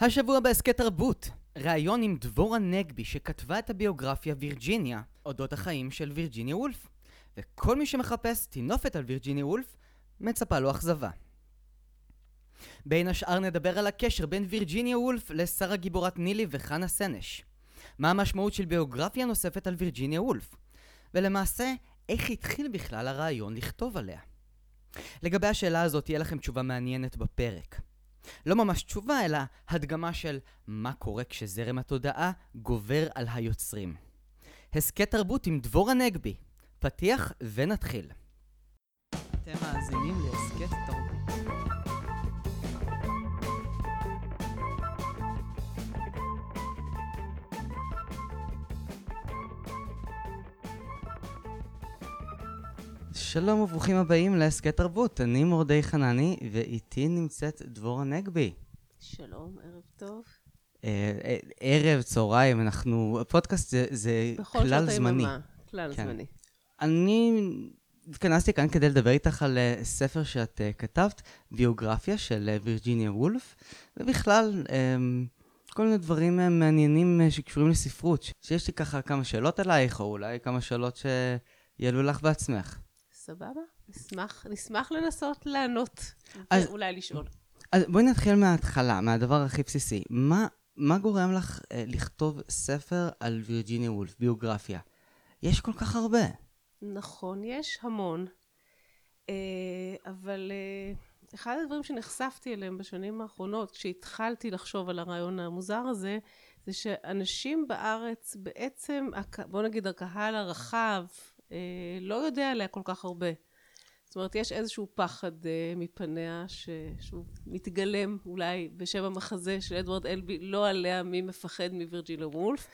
השבוע בהסכת תרבות, ראיון עם דבורה נגבי שכתבה את הביוגרפיה וירג'יניה, אודות החיים של וירג'יניה וולף. וכל מי שמחפש טינופת על וירג'יניה וולף, מצפה לו אכזבה. בין השאר נדבר על הקשר בין וירג'יניה וולף לשרה גיבורת נילי וחנה סנש. מה המשמעות של ביוגרפיה נוספת על וירג'יניה וולף? ולמעשה, איך התחיל בכלל הרעיון לכתוב עליה? לגבי השאלה הזאת תהיה לכם תשובה מעניינת בפרק. לא ממש תשובה, אלא הדגמה של מה קורה כשזרם התודעה גובר על היוצרים. הסכת תרבות עם דבורה נגבי. פתיח ונתחיל. אתם מאזינים להסכת תרבות. שלום וברוכים הבאים להסכת תרבות, אני מורדי חנני ואיתי נמצאת דבורה נגבי. שלום, ערב טוב. אה, אה, ערב, צהריים, אנחנו, הפודקאסט זה, זה כלל זמני. היממה, כלל כן. זמני. אני התכנסתי כאן כדי לדבר איתך על אה, ספר שאת כתבת, ביוגרפיה של וירג'יניה וולף, ובכלל, אה, כל מיני דברים מעניינים שקשורים לספרות, שיש לי ככה כמה שאלות עלייך, או אולי כמה שאלות שיעלו לך בעצמך. סבבה? נשמח, נשמח לנסות לענות, אז- ואולי לשאול. אז בואי נתחיל מההתחלה, מהדבר הכי בסיסי. מה, מה גורם לך אה, לכתוב ספר על וירג'יניה וולף, ביוגרפיה? יש כל כך הרבה. נכון, יש המון, אה, אבל אה, אחד הדברים שנחשפתי אליהם בשנים האחרונות, כשהתחלתי לחשוב על הרעיון המוזר הזה, זה שאנשים בארץ בעצם, בוא נגיד הקהל הרחב, לא יודע עליה כל כך הרבה. זאת אומרת, יש איזשהו פחד אה, מפניה, ש... שהוא מתגלם אולי בשם המחזה של אדוארד אלבי, לא עליה מי מפחד מווירג'ינה וולף.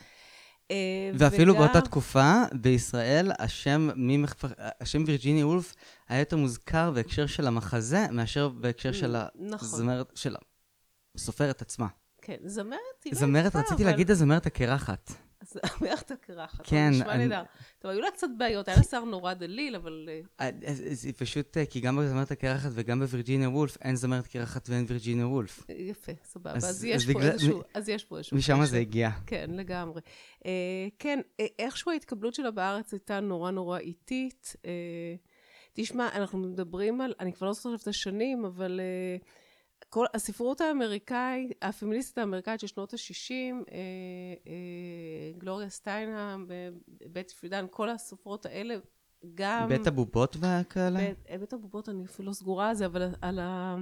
אה, ואפילו וגם- באותה תקופה, בישראל, השם, מי מחפ... השם וירג'יניה וולף היה יותר מוזכר בהקשר של המחזה, מאשר בהקשר של נכון. הזמרת, של הסופרת עצמה. כן, זמרת היא לא זמרת, יפה, רציתי אבל- להגיד הזמרת הקרחת. זמרת הקרחת, כן, נשמע נהדר. טוב, היו לה קצת בעיות, היה לה שיער נורא דליל, אבל... אה, אה, היא פשוט, אה, כי גם בזמרת הקרחת וגם בווירג'יניה וולף, אין זמרת קרחת ואין וירג'יניה וולף. יפה, סבבה. אז- יש פה איזשהו... אז יש פה איזשהו... משם. זה הגיע. כן, לגמרי. אה, כן, אה, איכשהו ההתקבלות שלה בארץ הייתה נורא נורא איטית. אה, תשמע, אנחנו מדברים על, אני כבר לא זוכרת את השנים, אבל אה, כל הספרות האמריקאית, הפמיניסטית האמריקאית של שנות ה-60, אה, אה, גלוריה סטיינהאם, אה, בטי פרידן, כל הסופרות האלה, גם... בית הבובות וכאלה? בית, אה, בית הבובות, אני אפילו לא סגורה על זה, אבל על ה...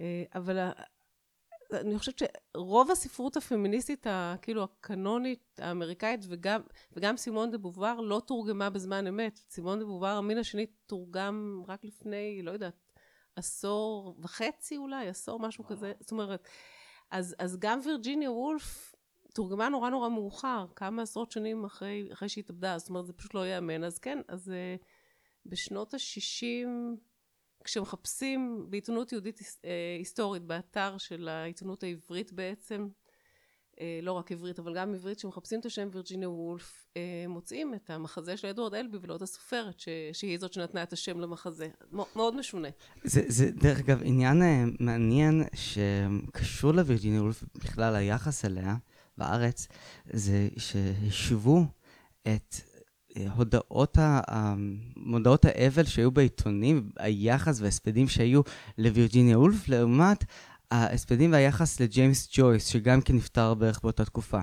אה, אבל ה- אני חושבת שרוב הספרות הפמיניסטית, ה- כאילו הקנונית האמריקאית, וגם, וגם סימון דה בובואר לא תורגמה בזמן אמת. סימון דה בובואר, המין השני, תורגם רק לפני, לא יודעת, עשור וחצי אולי, עשור, משהו כזה. זאת אומרת, אז, אז גם וירג'יניה וולף תורגמה נורא נורא מאוחר, כמה עשרות שנים אחרי, אחרי שהיא התאבדה, זאת אומרת, זה פשוט לא ייאמן. אז כן, אז אה, בשנות ה-60, כשמחפשים בעיתונות יהודית אה, היסטורית, באתר של העיתונות העברית בעצם, לא רק עברית, אבל גם עברית, כשמחפשים את השם וירג'יניה וולף, אה, מוצאים את המחזה של אדוארד אלבי ולא את הסופרת, ש- שהיא זאת שנתנה את השם למחזה. מאוד משונה. זה, זה, דרך אגב, עניין אה, מעניין שקשור לווירג'יניה וולף, בכלל היחס אליה בארץ, זה שהשוו את אה, הודעות, ה- מודעות האבל שהיו בעיתונים, היחס וההספדים שהיו לווירג'יניה וולף, לעומת ההספדים והיחס לג'יימס ג'ויס, שגם כן נפטר בערך באותה תקופה.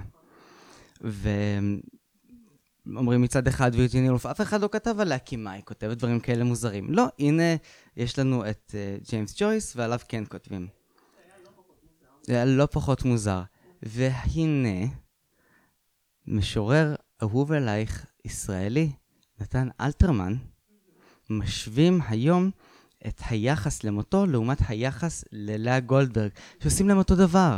ואומרים מצד אחד וירג'יניה וולף, אף אחד לא כתב עליה כי מה, היא כותבת דברים כאלה מוזרים. לא, הנה, יש לנו את אה, ג'יימס ג'ויס, ועליו כן כותבים. זה היה לא פחות מוזר. והנה, משורר אהוב עלייך ישראלי, נתן אלתרמן, משווים היום את היחס למותו לעומת היחס ללאה גולדברג, שעושים להם אותו דבר.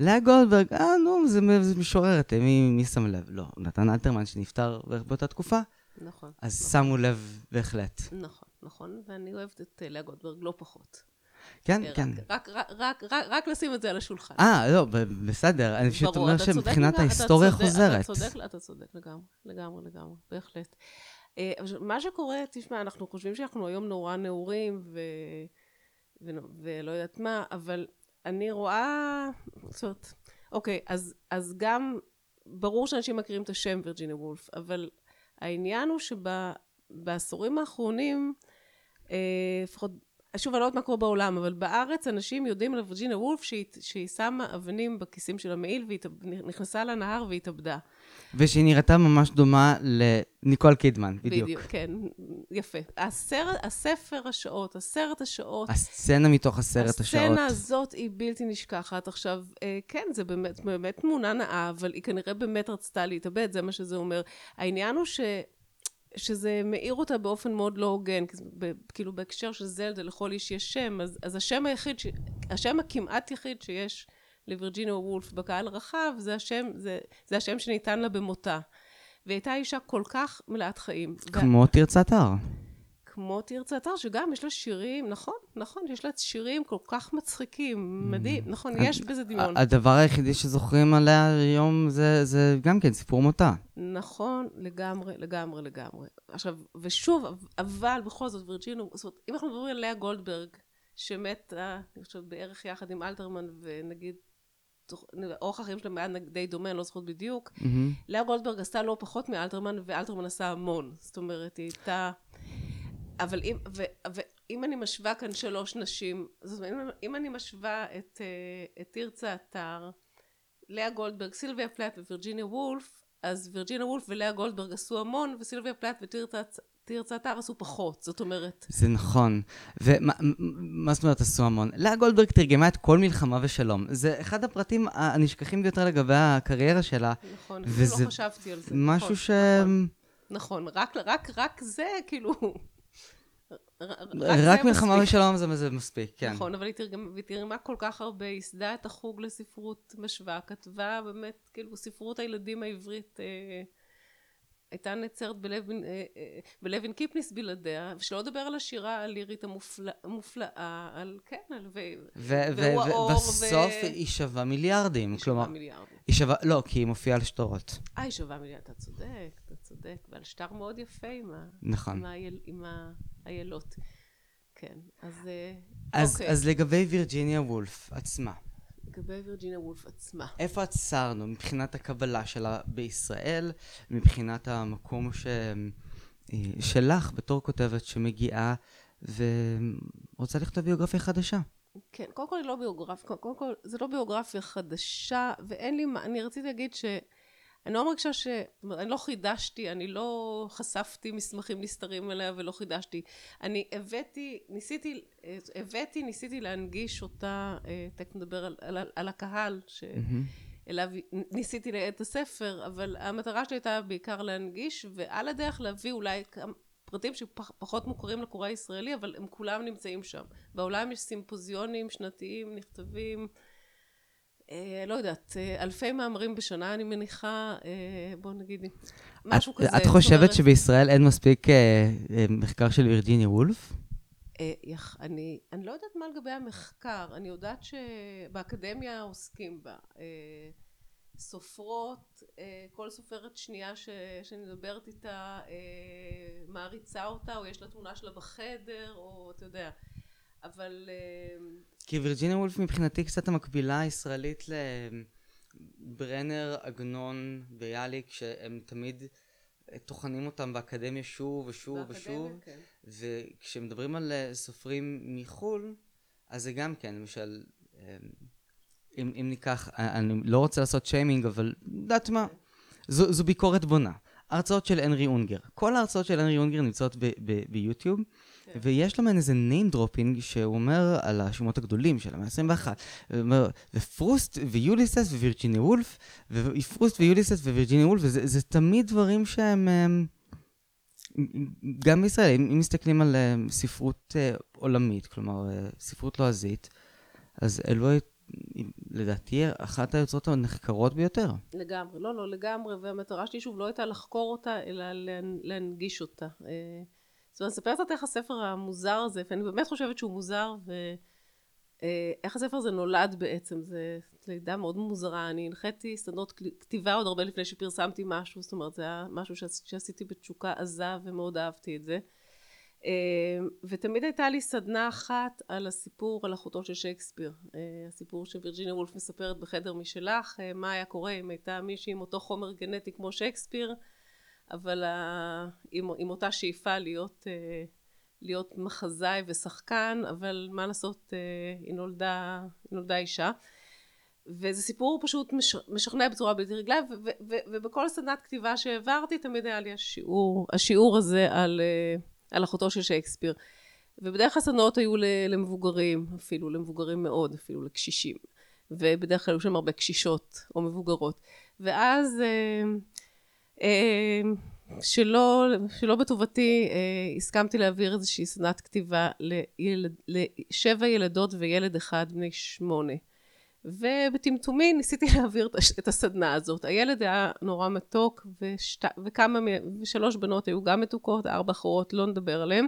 לאה גולדברג, אה, נו, זה, משוררת, מי, מי שם לב? לא, נתן אלתרמן שנפטר באותה תקופה, נכון. אז נכון. שמו לב בהחלט. נכון, נכון, ואני אוהבת את אה, לאה גולדברג לא פחות. כן, אה, כן. רק, רק, רק, רק, רק לשים את זה על השולחן. אה, לא, בסדר, אני פשוט אומר שמבחינת ההיסטוריה צודק- חוזרת. אתה צודק, אתה צודק לגמרי, לגמרי, לגמרי, בהחלט. אה, מה שקורה, תשמע, אנחנו חושבים שאנחנו היום נורא נעורים, ו... ו... ולא יודעת מה, אבל אני רואה, זאת אומרת, אוקיי, אז, אז גם, ברור שאנשים מכירים את השם וירג'יניה וולף, אבל העניין הוא שבעשורים האחרונים, אה, לפחות שוב, אני לא יודעת מה קורה בעולם, אבל בארץ אנשים יודעים על וירג'יניה וולף שהיא, שהיא שמה אבנים בכיסים של המעיל ונכנסה לנהר והתאבדה. ושהיא נראתה ממש דומה לניקול קידמן, בדיוק. בדיוק, כן, יפה. הסרט, הספר השעות, הסרט השעות. הסצנה מתוך הסרט הסצנה השעות. הסצנה הזאת היא בלתי נשכחת. עכשיו, אה, כן, זה באמת, באמת תמונה נאה, אבל היא כנראה באמת רצתה להתאבד, זה מה שזה אומר. העניין הוא ש... שזה מאיר אותה באופן מאוד לא הוגן, כאילו בהקשר של זלדה לכל איש יש שם, אז, אז השם היחיד, ש, השם הכמעט יחיד שיש לווירג'יניה וולף בקהל הרחב, זה השם, זה, זה השם שניתן לה במותה. והיא הייתה אישה כל כך מלאת חיים. כמו ו... תרצת הר. כמו תרצת הר, שגם יש לה שירים, נכון, נכון, יש לה שירים כל כך מצחיקים, מדהים, mm. נכון, יש בזה דמיון. הדבר היחידי שזוכרים עליה היום זה, זה גם כן סיפור מותה. נכון, לגמרי, לגמרי, לגמרי. עכשיו, ושוב, אבל בכל זאת, וירג'ינו, זאת אומרת, אם אנחנו מדברים על לאה גולדברג, שמתה, אני חושבת, בערך יחד עם אלתרמן, ונגיד, אורח החיים שלהם היה די דומה, אני לא זוכרת בדיוק. Mm-hmm. לאה גולדברג עשתה לא פחות מאלתרמן, ואלתרמן עשה המון. זאת אומרת, היא הייתה... אבל אם, ו, ואם אני משווה כאן שלוש נשים, זאת אומרת, אם, אם אני משווה את, אה, את תרצה אתר, לאה גולדברג, סילביה פלט ווירג'יניה וולף, אז וירג'יניה וולף ולאה גולדברג עשו המון, וסילביה פלט ותרצה אתר עשו פחות, זאת אומרת. זה נכון. ומה זאת אומרת עשו המון? לאה גולדברג תרגמה את כל מלחמה ושלום. זה אחד הפרטים הנשכחים ביותר לגבי הקריירה שלה. נכון, וזה לא חשבתי על זה. משהו נכון, ש... נכון, נכון, רק, רק, רק זה, כאילו... רק מלחמה ושלום זה, מספיק, כן. נכון, אבל היא תרגמה כל כך הרבה, ייסדה את החוג לספרות משווה, כתבה באמת, כאילו, ספרות הילדים העברית אה, הייתה נעצרת בלוין, אה, אה, בלוין קיפניס בלעדיה, ושלא לדבר על השירה הלירית המופלא, המופלאה, על, כן, על, והוא האור, ובסוף. היא שווה מיליארדים, היא שווה מיליארדים. היא שווה, לא, כי היא מופיעה על שטרות. אה, היא שווה מיליארדים, אתה צודק, אתה צודק, ועל שטר מאוד יפה עם ה... נכון. עם, ה... עם האיילות. כן, אז... אה, אז, אוקיי. אז לגבי וירג'יניה וולף עצמה. לגבי וירג'יניה וולף עצמה. איפה עצרנו מבחינת הקבלה שלה בישראל, מבחינת המקום ש... אה, שלך בתור כותבת שמגיעה ורוצה לכתוב ביוגרפיה חדשה? כן, קודם כל היא לא ביוגרפיה, קודם כל זה לא ביוגרפיה חדשה, ואין לי מה, אני רציתי להגיד ש... אני לא מרגישה ש... אני לא חידשתי, אני לא חשפתי מסמכים נסתרים אליה ולא חידשתי. אני הבאתי, ניסיתי, הבאתי, ניסיתי להנגיש אותה, אה, תכף נדבר על, על, על הקהל שאליו ניסיתי לייעד את הספר, אבל המטרה שלי הייתה בעיקר להנגיש, ועל הדרך להביא אולי. פרטים שפחות מוכרים לקורא הישראלי, אבל הם כולם נמצאים שם. בעולם יש סימפוזיונים שנתיים, נכתבים, לא יודעת, אה, אלפי מאמרים בשנה אני מניחה, אה, בוא נגיד, משהו את, כזה. את חושבת אומרת, שבישראל אין מספיק אה, אה, מחקר של וירג'יניה וולף? אה, אני, אני לא יודעת מה לגבי המחקר, אני יודעת שבאקדמיה עוסקים בה. אה, סופרות, אה, כל סופרת שנייה ש, שאני מדברת איתה אה, מעריצה אותה, או יש לה תמונה שלה בחדר, או אתה יודע. אבל... אה, כי וירג'יניה וולף מבחינתי קצת המקבילה הישראלית לברנר, עגנון ביאליק, שהם תמיד טוחנים אותם באקדמיה שוב ושוב ושוב. כן. וכשמדברים על אה, סופרים מחו"ל, אז זה גם כן, למשל, אה, אם, אם ניקח, אני לא רוצה לעשות שיימינג, אבל יודעת מה, זו, זו ביקורת בונה. הרצאות של הנרי אונגר. כל ההרצאות של הנרי אונגר נמצאות ביוטיוב. כן. ויש לו מעין איזה name dropping שהוא אומר על השמות הגדולים של המאה ה-21. הוא אומר, ופרוסט ויוליסס ווירג'יניה וולף, ופרוסט ויוליסס ווירג'יניה וולף, וזה תמיד דברים שהם... גם בישראל, אם מסתכלים על ספרות עולמית, כלומר ספרות לועזית, אז אלו לדעתי אחת היוצרות הנחקרות ביותר. לגמרי, לא, לא, לגמרי, והמטרה שלי שוב לא הייתה לחקור אותה, אלא להנגיש אותה. זאת אומרת, ספרת איך הספר המוזר הזה, ואני באמת חושבת שהוא מוזר, ואיך הספר הזה נולד בעצם, זה לידה מאוד מוזרה. אני הנחיתי סדנות כתיבה עוד הרבה לפני שפרסמתי משהו, זאת אומרת, זה היה משהו שעשיתי בתשוקה עזה ומאוד אהבתי את זה. ותמיד הייתה לי סדנה אחת על הסיפור על אחותו של שייקספיר. הסיפור שווירג'יניה וולף מספרת בחדר משלך מה היה קורה אם הייתה מישהי עם אותו חומר גנטי כמו שייקספיר אבל עם, עם אותה שאיפה להיות להיות מחזאי ושחקן אבל מה לעשות היא נולדה, היא נולדה אישה. וזה סיפור פשוט משכנע בצורה בלתי רגלה ובכל סדנת כתיבה שהעברתי תמיד היה לי השיעור, השיעור הזה על, על אחותו של שייקספיר. ובדרך כלל סדנאות היו למבוגרים אפילו למבוגרים מאוד אפילו לקשישים. ובדרך כלל היו שם הרבה קשישות או מבוגרות. ואז אה, אה, שלא, שלא בטובתי אה, הסכמתי להעביר איזושהי סדנת כתיבה לילד, לשבע ילדות וילד אחד בני שמונה ובטמטומי ניסיתי להעביר את הסדנה הזאת. הילד היה נורא מתוק ושת... וכמה, ושלוש בנות היו גם מתוקות, ארבע אחרות לא נדבר עליהן.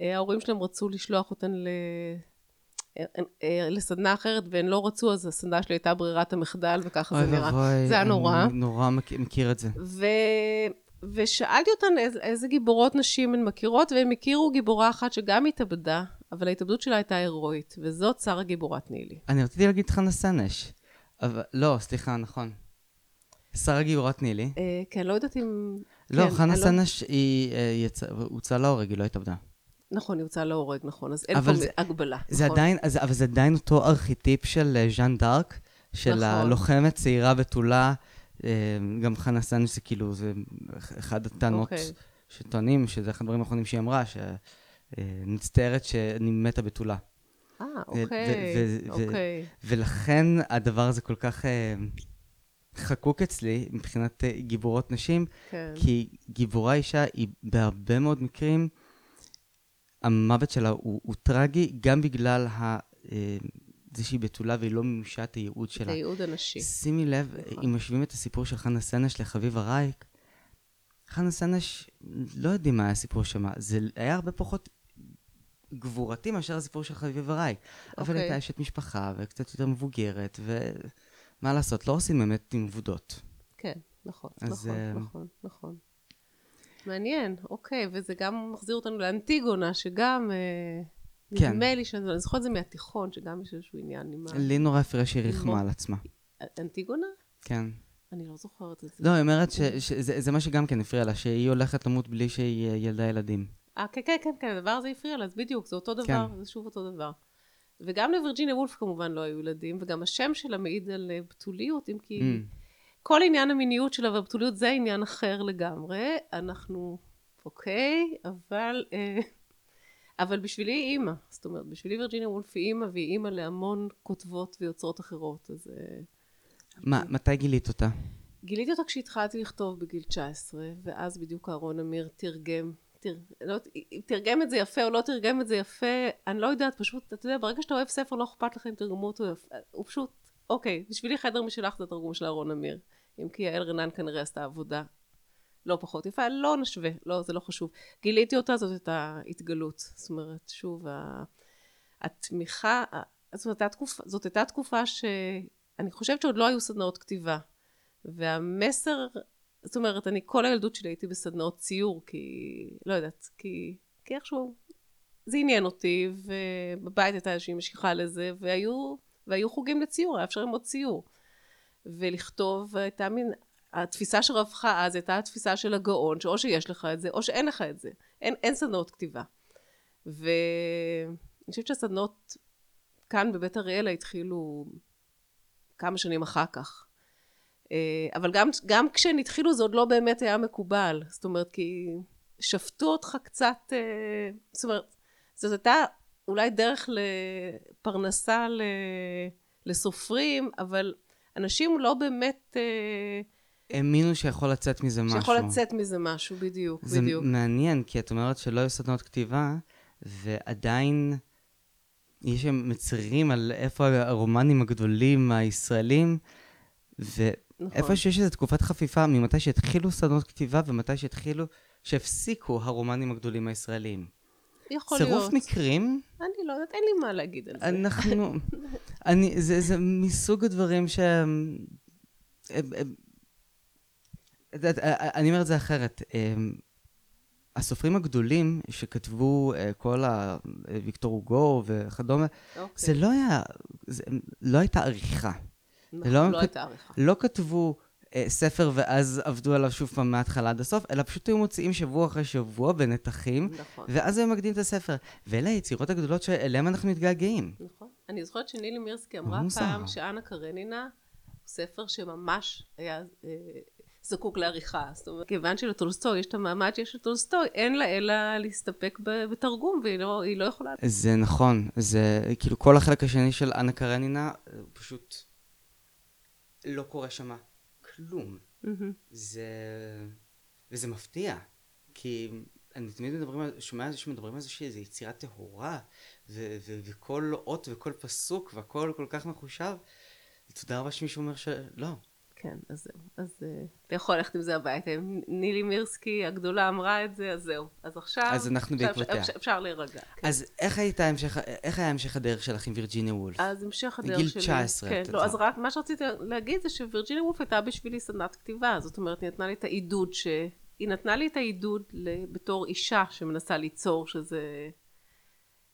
אה, ההורים שלהם רצו לשלוח אותן ל... אה, אה, לסדנה אחרת והן לא רצו אז הסדנה שלי הייתה ברירת המחדל וככה זה נראה. זה היה נורא. אני נורא מכיר את זה. ו... ושאלתי אותן איזה, איזה גיבורות נשים הן מכירות והן הכירו גיבורה אחת שגם התאבדה אבל ההתאבדות שלה הייתה הירואית, וזאת שרה גיבורת נילי. אני רציתי להגיד חנה סנש, אבל לא, סליחה, נכון. שרה גיבורת נילי. אה, כן, לא יודעת אם... לא, כן, חנה סנש לא... היא אה, יצא, הוצאה להורג, היא לא התאבדה. נכון, היא הוצאה להורג, נכון, אז אין פה זה, הגבלה. זה נכון. עדיין, אז, אבל זה עדיין אותו ארכיטיפ של אה, ז'אן דארק, של נכון. הלוחמת צעירה בתולה. אה, גם חנה סנש זה כאילו, זה אחד הטענות okay. אוקיי. שטוענים, שזה אחד הדברים האחרונים שהיא אמרה, מצטערת שאני מתה בתולה. אה, אוקיי, אוקיי. ולכן הדבר הזה כל כך אה, חקוק אצלי מבחינת אה, גיבורות נשים, כן. כי גיבורה אישה היא בהרבה מאוד מקרים, המוות שלה הוא, הוא טרגי, גם בגלל ה... אה, זה שהיא בתולה והיא לא מימשה את הייעוד שלה. את הייעוד הנשי. שימי לב, נכון. אם משווים את הסיפור של חנה סנש לחביב הרייק, חנה סנש, לא יודעים מה היה הסיפור שמה, זה היה הרבה פחות גבורתי מאשר הסיפור של חביב ורייק. Okay. אבל אוקיי. הייתה אשת משפחה וקצת יותר מבוגרת, ומה לעשות, לא עושים באמת עם עבודות. כן, נכון, אז, נכון, uh... נכון, נכון. מעניין, אוקיי, וזה גם מחזיר אותנו לאנטיגונה, שגם... uh, כן. נדמה לי שאני זוכרת את זה מהתיכון, שגם יש איזשהו עניין עם ה... לי נורא הפריע שהיא ריחמה על עצמה. אנטיגונה? כן. אני לא זוכרת את זה. לא, היא אומרת שזה מה שגם כן הפריע לה, שהיא הולכת למות בלי שהיא ילדה ילדים. אה, כן, כן, כן, כן, הדבר הזה הפריע לה, אז בדיוק, זה אותו דבר, כן. זה שוב אותו דבר. וגם לווירג'יניה וולף כמובן לא היו ילדים, וגם השם שלה מעיד על אה, בתוליות, אם כי... Mm. כל עניין המיניות שלה והבתוליות זה עניין אחר לגמרי. אנחנו, אוקיי, אבל... אה, אבל בשבילי היא אימא. זאת אומרת, בשבילי וירג'יניה וולף היא אימא, והיא אימא להמון כותבות ויוצרות אחרות, אז... אה, מה, מתי גילית אותה? גיליתי אותה כשהתחלתי לכתוב בגיל 19, ואז בדיוק אהרון אמיר תרגם תרגם את זה יפה או לא תרגם את זה יפה, אני לא יודעת, פשוט, אתה יודע, ברגע שאתה אוהב ספר, לא אכפת לך אם תרגמו אותו יפה, הוא פשוט, אוקיי, בשבילי חדר משלך זה התרגום של אהרון אמיר. אם כי יעל רנן כנראה עשתה עבודה לא פחות יפה, לא נשווה, לא, זה לא חשוב. גיליתי אותה, זאת הייתה התגלות. זאת אומרת, שוב, התמיכה, זאת הייתה תקופה, זאת הייתה תקופה שאני חושבת שעוד לא היו סדנאות כתיבה. והמסר זאת אומרת, אני כל הילדות שלי הייתי בסדנאות ציור, כי, לא יודעת, כי, כי איכשהו זה עניין אותי, ובבית הייתה איזושהי משיכה לזה, והיו, והיו חוגים לציור, היה אפשר ללמוד ציור. ולכתוב הייתה מין, התפיסה שרווחה אז הייתה התפיסה של הגאון, שאו שיש לך את זה, או שאין לך את זה. אין, אין סדנאות כתיבה. ואני חושבת שהסדנאות כאן בבית אריאלה התחילו כמה שנים אחר כך. אה, אבל גם, גם כשהן התחילו זה עוד לא באמת היה מקובל. זאת אומרת, כי שפטו אותך קצת, אה, זאת אומרת, זאת הייתה אולי דרך לפרנסה לסופרים, אבל אנשים לא באמת... אה, האמינו שיכול לצאת מזה משהו. שיכול לצאת מזה משהו, בדיוק, זה בדיוק. זה מעניין, כי את אומרת שלא היו סדנות כתיבה, ועדיין יש שם מצרים על איפה הרומנים הגדולים הישראלים, ו... נכון. איפה שיש איזו תקופת חפיפה ממתי שהתחילו סדנות כתיבה ומתי שהתחילו, שהפסיקו הרומנים הגדולים הישראליים. יכול צירוף להיות. צירוף מקרים? אני לא יודעת, אין לי מה להגיד על זה. אנחנו... אני, זה, זה מסוג הדברים ש... אני אומר את זה אחרת. הסופרים הגדולים שכתבו uh, כל ה... ויקטור הוגו וכדומה, אוקיי. זה לא היה, זה לא הייתה עריכה. נכון, לא- לא הייתה עריכה. לא כתבו אה, ספר ואז עבדו עליו שוב פעם מההתחלה עד הסוף, אלא פשוט היו מוציאים שבוע אחרי שבוע בנתחים, נכון. ואז הם מקדימים את הספר. ואלה היצירות הגדולות שאליהם אנחנו מתגעגעים. נכון. אני זוכרת שנילי מירסקי אמרה מוזר. פעם שאנה קרנינה הוא ספר שממש היה אה, זקוק לעריכה. זאת אומרת, כיוון שלטולסטוי יש את המעמד שיש לטולסטוי, אין לה אלא להסתפק בתרגום, והיא לא, לא יכולה... זה נכון, זה כאילו כל החלק השני של אנה קרנינה, אה, פשוט לא קורה שמה כלום. מהמם. זה... וזה מפתיע, כי אני תמיד מדברים על, שומע שמדברים על זה שאיזו יצירה טהורה, ו- ו- וכל אות וכל פסוק והכל כל כך מחושב. תודה רבה שמישהו אומר שלא. כן, אז זהו. אז אה, אתה יכול ללכת עם זה הביתה. נילי מירסקי הגדולה אמרה את זה, אז זהו. אז עכשיו... אז אנחנו בעקבותיה. אפשר, אפשר להירגע. כן. אז איך הייתה המשך, איך היה המשך הדרך שלך עם וירג'יניה וולף? אז המשך הדרך בגיל שלי... 19 כן, לא, אז. רק מה שרציתי להגיד זה שווירג'יניה וולף הייתה בשבילי סדנת כתיבה. זאת אומרת, היא נתנה לי את העידוד ש... היא נתנה לי את העידוד בתור אישה שמנסה ליצור, שזה...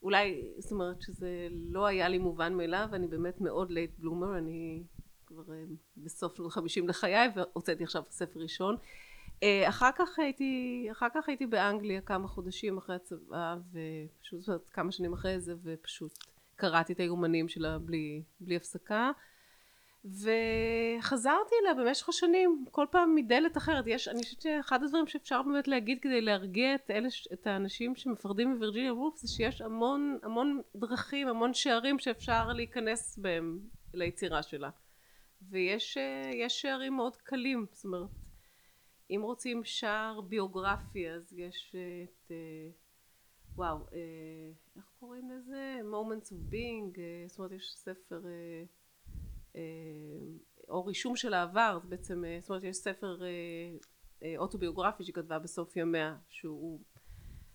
אולי, זאת אומרת שזה לא היה לי מובן מאליו, ואני באמת מאוד late bloomer, אני כבר אה, בסוף שנות חמישים לחיי, והוצאתי עכשיו ספר ראשון. אה, אחר כך הייתי, אחר כך הייתי באנגליה כמה חודשים אחרי הצבא, ופשוט, זאת כמה שנים אחרי זה, ופשוט קראתי את היומנים שלה בלי, בלי הפסקה. וחזרתי אליה במשך השנים, כל פעם מדלת אחרת. יש, אני חושבת שאחד הדברים שאפשר באמת להגיד כדי להרגיע את אלה, את האנשים שמפחדים מווירג'יניה וולף, זה שיש המון, המון דרכים, המון שערים שאפשר להיכנס בהם ליצירה שלה. ויש אה, שערים מאוד קלים, זאת אומרת, אם רוצים שער ביוגרפי, אז יש אה, את, אה, וואו, איך קוראים לזה? Moments of Being, זאת אומרת, יש ספר... או רישום של העבר, זה בעצם, זאת אומרת יש ספר אוטוביוגרפי שכתבה בסוף ימיה, שהוא,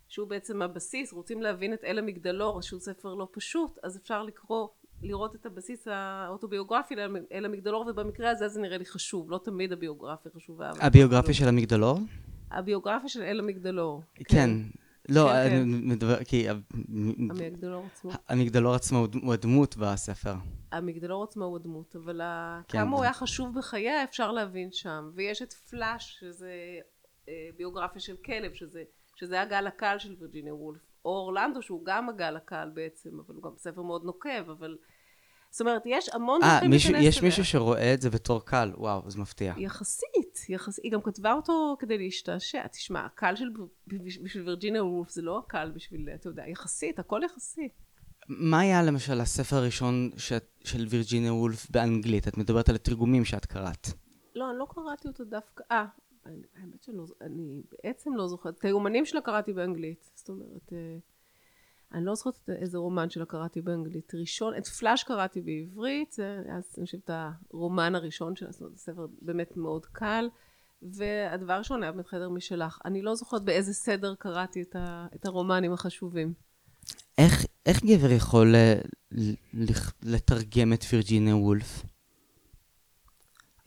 שהוא בעצם הבסיס, רוצים להבין את אל המגדלור, שהוא ספר לא פשוט, אז אפשר לקרוא, לראות את הבסיס האוטוביוגרפי אל המגדלור, ובמקרה הזה זה נראה לי חשוב, לא תמיד הביוגרפיה חשובה. הביוגרפיה של המגדלור? הביוגרפיה של אל המגדלור. כן. לא, כן, אני כן. מדבר, כי המגדלור עצמו. המגדלור עצמו הוא- הדמות בספר. המגדלור עצמו הוא הדמות, אבל כן. כמה הוא היה חשוב בחייה אפשר להבין שם. ויש את פלאש, שזה אה, ביוגרפיה של כלב, שזה, שזה הגל הקל של וירג'יניה וולף. או אורלנדו, שהוא גם הגל הקל בעצם, אבל הוא גם ספר מאוד נוקב, אבל... זאת אומרת, יש המון אה, דרכים מישהו- להיכנס יש אליה. מישהו שרואה את זה בתור קל, וואו, זה מפתיע. יחסית, יחסית, היא גם כתבה אותו כדי להשתעשע. תשמע, הקל של, בשביל וירג'יניה וולף זה לא הקל בשביל, אתה יודע, יחסית, הכל יחסי. מה היה למשל הספר הראשון ש- של וירג'יניה וולף באנגלית? את מדברת על התרגומים שאת קראת. לא, אני לא קראתי אותו דווקא, אה, האמת שאני אני בעצם לא זוכרת, את היומנים שלה קראתי באנגלית, זאת אומרת, אה, אני לא זוכרת איזה רומן שלה קראתי באנגלית. ראשון, את פלאש קראתי בעברית, זה היה, אני חושבת, הרומן הראשון שלה, זאת אומרת, ספר באמת מאוד קל, והדבר הראשון היה באמת חדר משלך. אני לא זוכרת באיזה סדר קראתי את, ה, את הרומנים החשובים. איך, איך גבר יכול אה, ל- לכ- לתרגם את וירג'יניה וולף?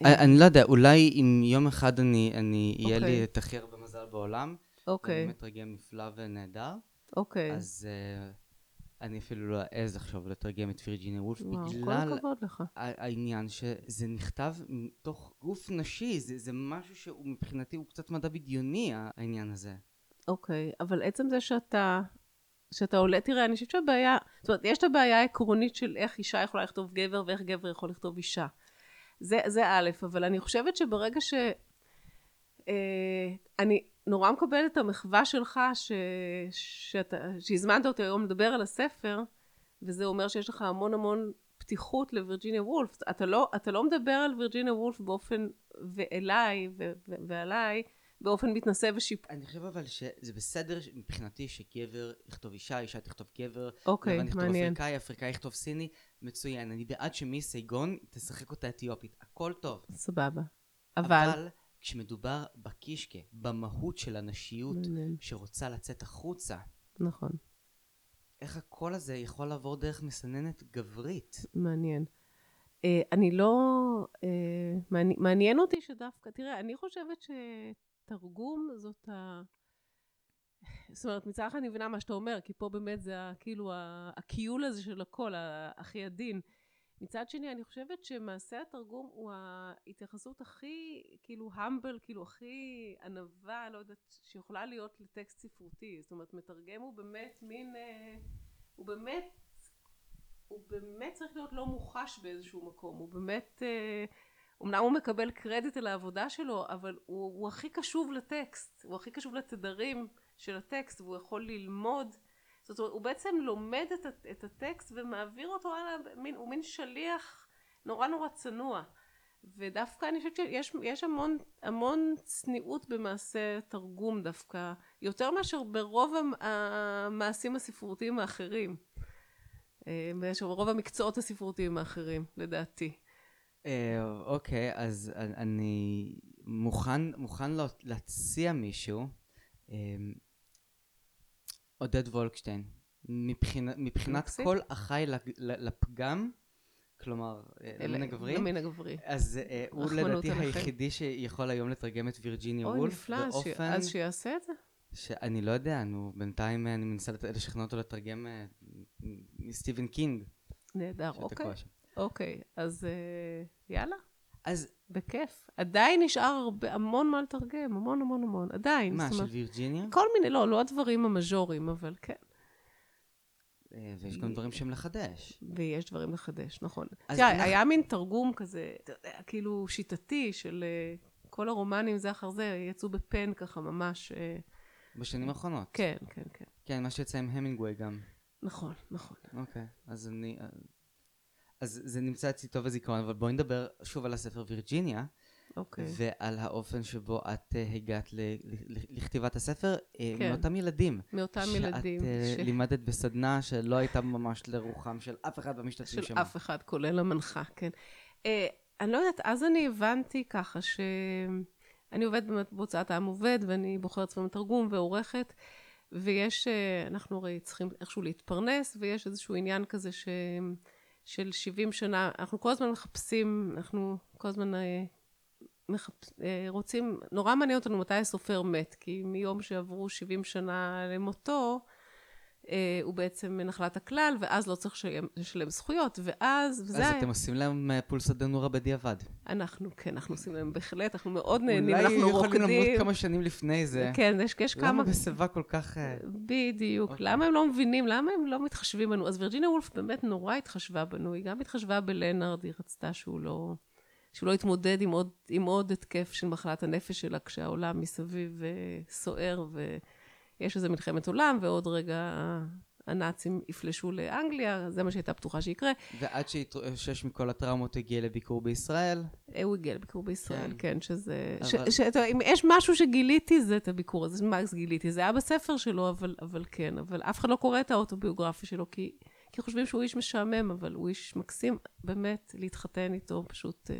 אה, אני לא יודע, אולי אם יום אחד אני, אני יהיה אוקיי. לי את הכי הרבה מזל בעולם, ואני אוקיי, באמת תרגם נפלא ונהדר, אוקיי. אז אה, אני אפילו לא אעז עכשיו לתרגם את וירג'יניה וולף, וואו, בגלל העניין שזה נכתב מתוך גוף נשי, זה, זה משהו שהוא מבחינתי הוא קצת מדע בדיוני, העניין הזה. אוקיי, אבל עצם זה שאתה, שאתה עולה, תראה, אני חושבת שהבעיה, זאת אומרת, יש את הבעיה העקרונית של איך אישה יכולה לכתוב גבר ואיך גבר יכול לכתוב אישה. זה, זה א', אבל אני חושבת שברגע ש... אה, אני נורא מקבלת את המחווה שלך ש, שאתה, שהזמנת אותי היום לדבר על הספר, וזה אומר שיש לך המון המון פתיחות לווירג'יניה וולף. אתה לא, אתה לא מדבר על וירג'יניה וולף באופן, ואליי ו, ו, ועליי, באופן מתנשא ושיפ... אני חושב אבל שזה בסדר ש- מבחינתי שגבר יכתוב אישה, אישה תכתוב גבר, אוקיי, לבן יכתוב מעניין. אפריקאי, אפריקאי יכתוב סיני, מצוין. אני בעד שמיס סייגון תשחק אותה אתיופית, הכל טוב. סבבה. אבל... אבל כשמדובר בקישקה, במהות של הנשיות מעניין. שרוצה לצאת החוצה, נכון, איך הקול הזה יכול לעבור דרך מסננת גברית? מעניין. אה, אני לא... אה, מעני- מעניין אותי שדווקא... תראה, אני חושבת שתרגום זאת ה... זאת אומרת, מצד אחד אני מבינה מה שאתה אומר, כי פה באמת זה כאילו הכיול הזה של הכל, הכי עדין. מצד שני, אני חושבת שמעשה התרגום הוא ההתייחסות הכי, כאילו, המבל, כאילו, הכי ענווה, לא יודעת, שיכולה להיות לטקסט ספרותי. זאת אומרת, מתרגם הוא באמת מין, אה, הוא באמת, הוא באמת צריך להיות לא מוחש באיזשהו מקום. הוא באמת, אה, אמנם הוא מקבל קרדיט על העבודה שלו, אבל הוא, הוא הכי קשוב לטקסט, הוא הכי קשוב לתדרים של הטקסט, והוא יכול ללמוד. זאת אומרת, הוא בעצם לומד את, את הטקסט ומעביר אותו הלאה, מין, הוא מין שליח נורא נורא צנוע. ודווקא אני חושבת שיש יש המון, המון צניעות במעשה תרגום דווקא, יותר מאשר ברוב המ- המעשים הספרותיים האחרים. אה, ברוב המקצועות הספרותיים האחרים, לדעתי. אה, אוקיי, אז אני מוכן, מוכן לה- להציע מישהו. אה, עודד וולקשטיין. מבחינת, מבחינת מקסים. כל ל- לפגם, כלומר, אה, למין הגברי, למין הגברי. אז הוא לדעתי. היחידי שיכול היום לתרגם את וירג'יניה אוי, וולף נפלא, אז שיעשה את זה. שאני לא יודע, נו, בינתיים אני מנסה לשכנע אותו לתרגם מסטיבן קינג. נהדר, אוקיי. אוקיי, אז אה, יאללה, אז בכיף. עדיין נשאר הרבה, המון מה לתרגם, המון המון המון, עדיין. מה, של וירג'יניה? כל מיני, לא, לא הדברים המז'וריים, אבל כן. אה, ויש גם דברים שהם לחדש. ויש דברים לחדש, נכון. תראה, היה מין תרגום כזה, אתה יודע, כאילו שיטתי של אה, כל הרומנים זה אחר זה, יצאו בפן ככה ממש. בשנים האחרונות. כן, כן, כן. כן, מה שיצא עם המינגווי גם. נכון, נכון. אוקיי, אז אני... אז זה נמצא אצלי טוב בזיכרון, אבל בואי נדבר שוב על הספר וירג'יניה, אוקיי. ועל האופן שבו את אה, הגעת ל- ל- לכתיבת הספר, אה, כן. מאותם ילדים. מאותם ילדים. שאת אה, ש- לימדת בסדנה שלא הייתה ממש לרוחם של אף אחד במשתתפים של שם. אף אחד, כולל המנחה, כן. אה, אני לא יודעת, אז אני הבנתי ככה ש... אני עובדת באמת בהוצאת העם עובד, ואני בוחרת ספרים לתרגום ועורכת, ויש, אנחנו הרי צריכים איכשהו להתפרנס, ויש איזשהו עניין כזה ש... של 70 שנה, אנחנו כל הזמן מחפשים, אנחנו כל הזמן אה, מחפ... אה, רוצים, נורא מעניין אותנו מתי הסופר מת, כי מיום שעברו 70 שנה למותו, הוא בעצם נחלת הכלל, ואז לא צריך לשלם, זכויות, ואז, וזה אז היה... אתם עושים להם אה, פולסא דנורא בדיעבד. אנחנו, כן, אנחנו עושים להם בהחלט, אנחנו מאוד נהנים, אנחנו אולי יכולים למות רוקדים. כמה שנים לפני זה. כן, יש, יש כמה... למה בשיבה כל כך... אה, בדיוק. אוקיי. למה הם לא מבינים? למה הם לא מתחשבים בנו? אז וירג'יניה וולף באמת נורא התחשבה בנו. היא גם התחשבה בלנארד, היא רצתה שהוא לא... שהוא לא יתמודד עם עוד, עם עוד התקף של מחלת הנפש שלה, כשהעולם מסביב אה, סוער, ויש איזה מלחמת עולם, ועוד רגע הנאצים יפלשו לאנגליה, זה מה שהייתה בטוחה שיקרה. ועד שהתאושש מכל הטראומות הגיע לביקור בישראל. אה, הוא הגיע לביקור בישראל, כן. כן, שזה... אבל- ש, ש, אתה אם יש משהו שגיליתי, זה את הביקור הזה, מקס גיליתי. זה היה בספר שלו, אבל, אבל כן, אבל אף אחד לא קורא את האוטוביוגרפיה שלו, כי, כי חושבים שהוא איש משעמם, אבל הוא איש מקסים, באמת, להתחתן איתו, פשוט אה,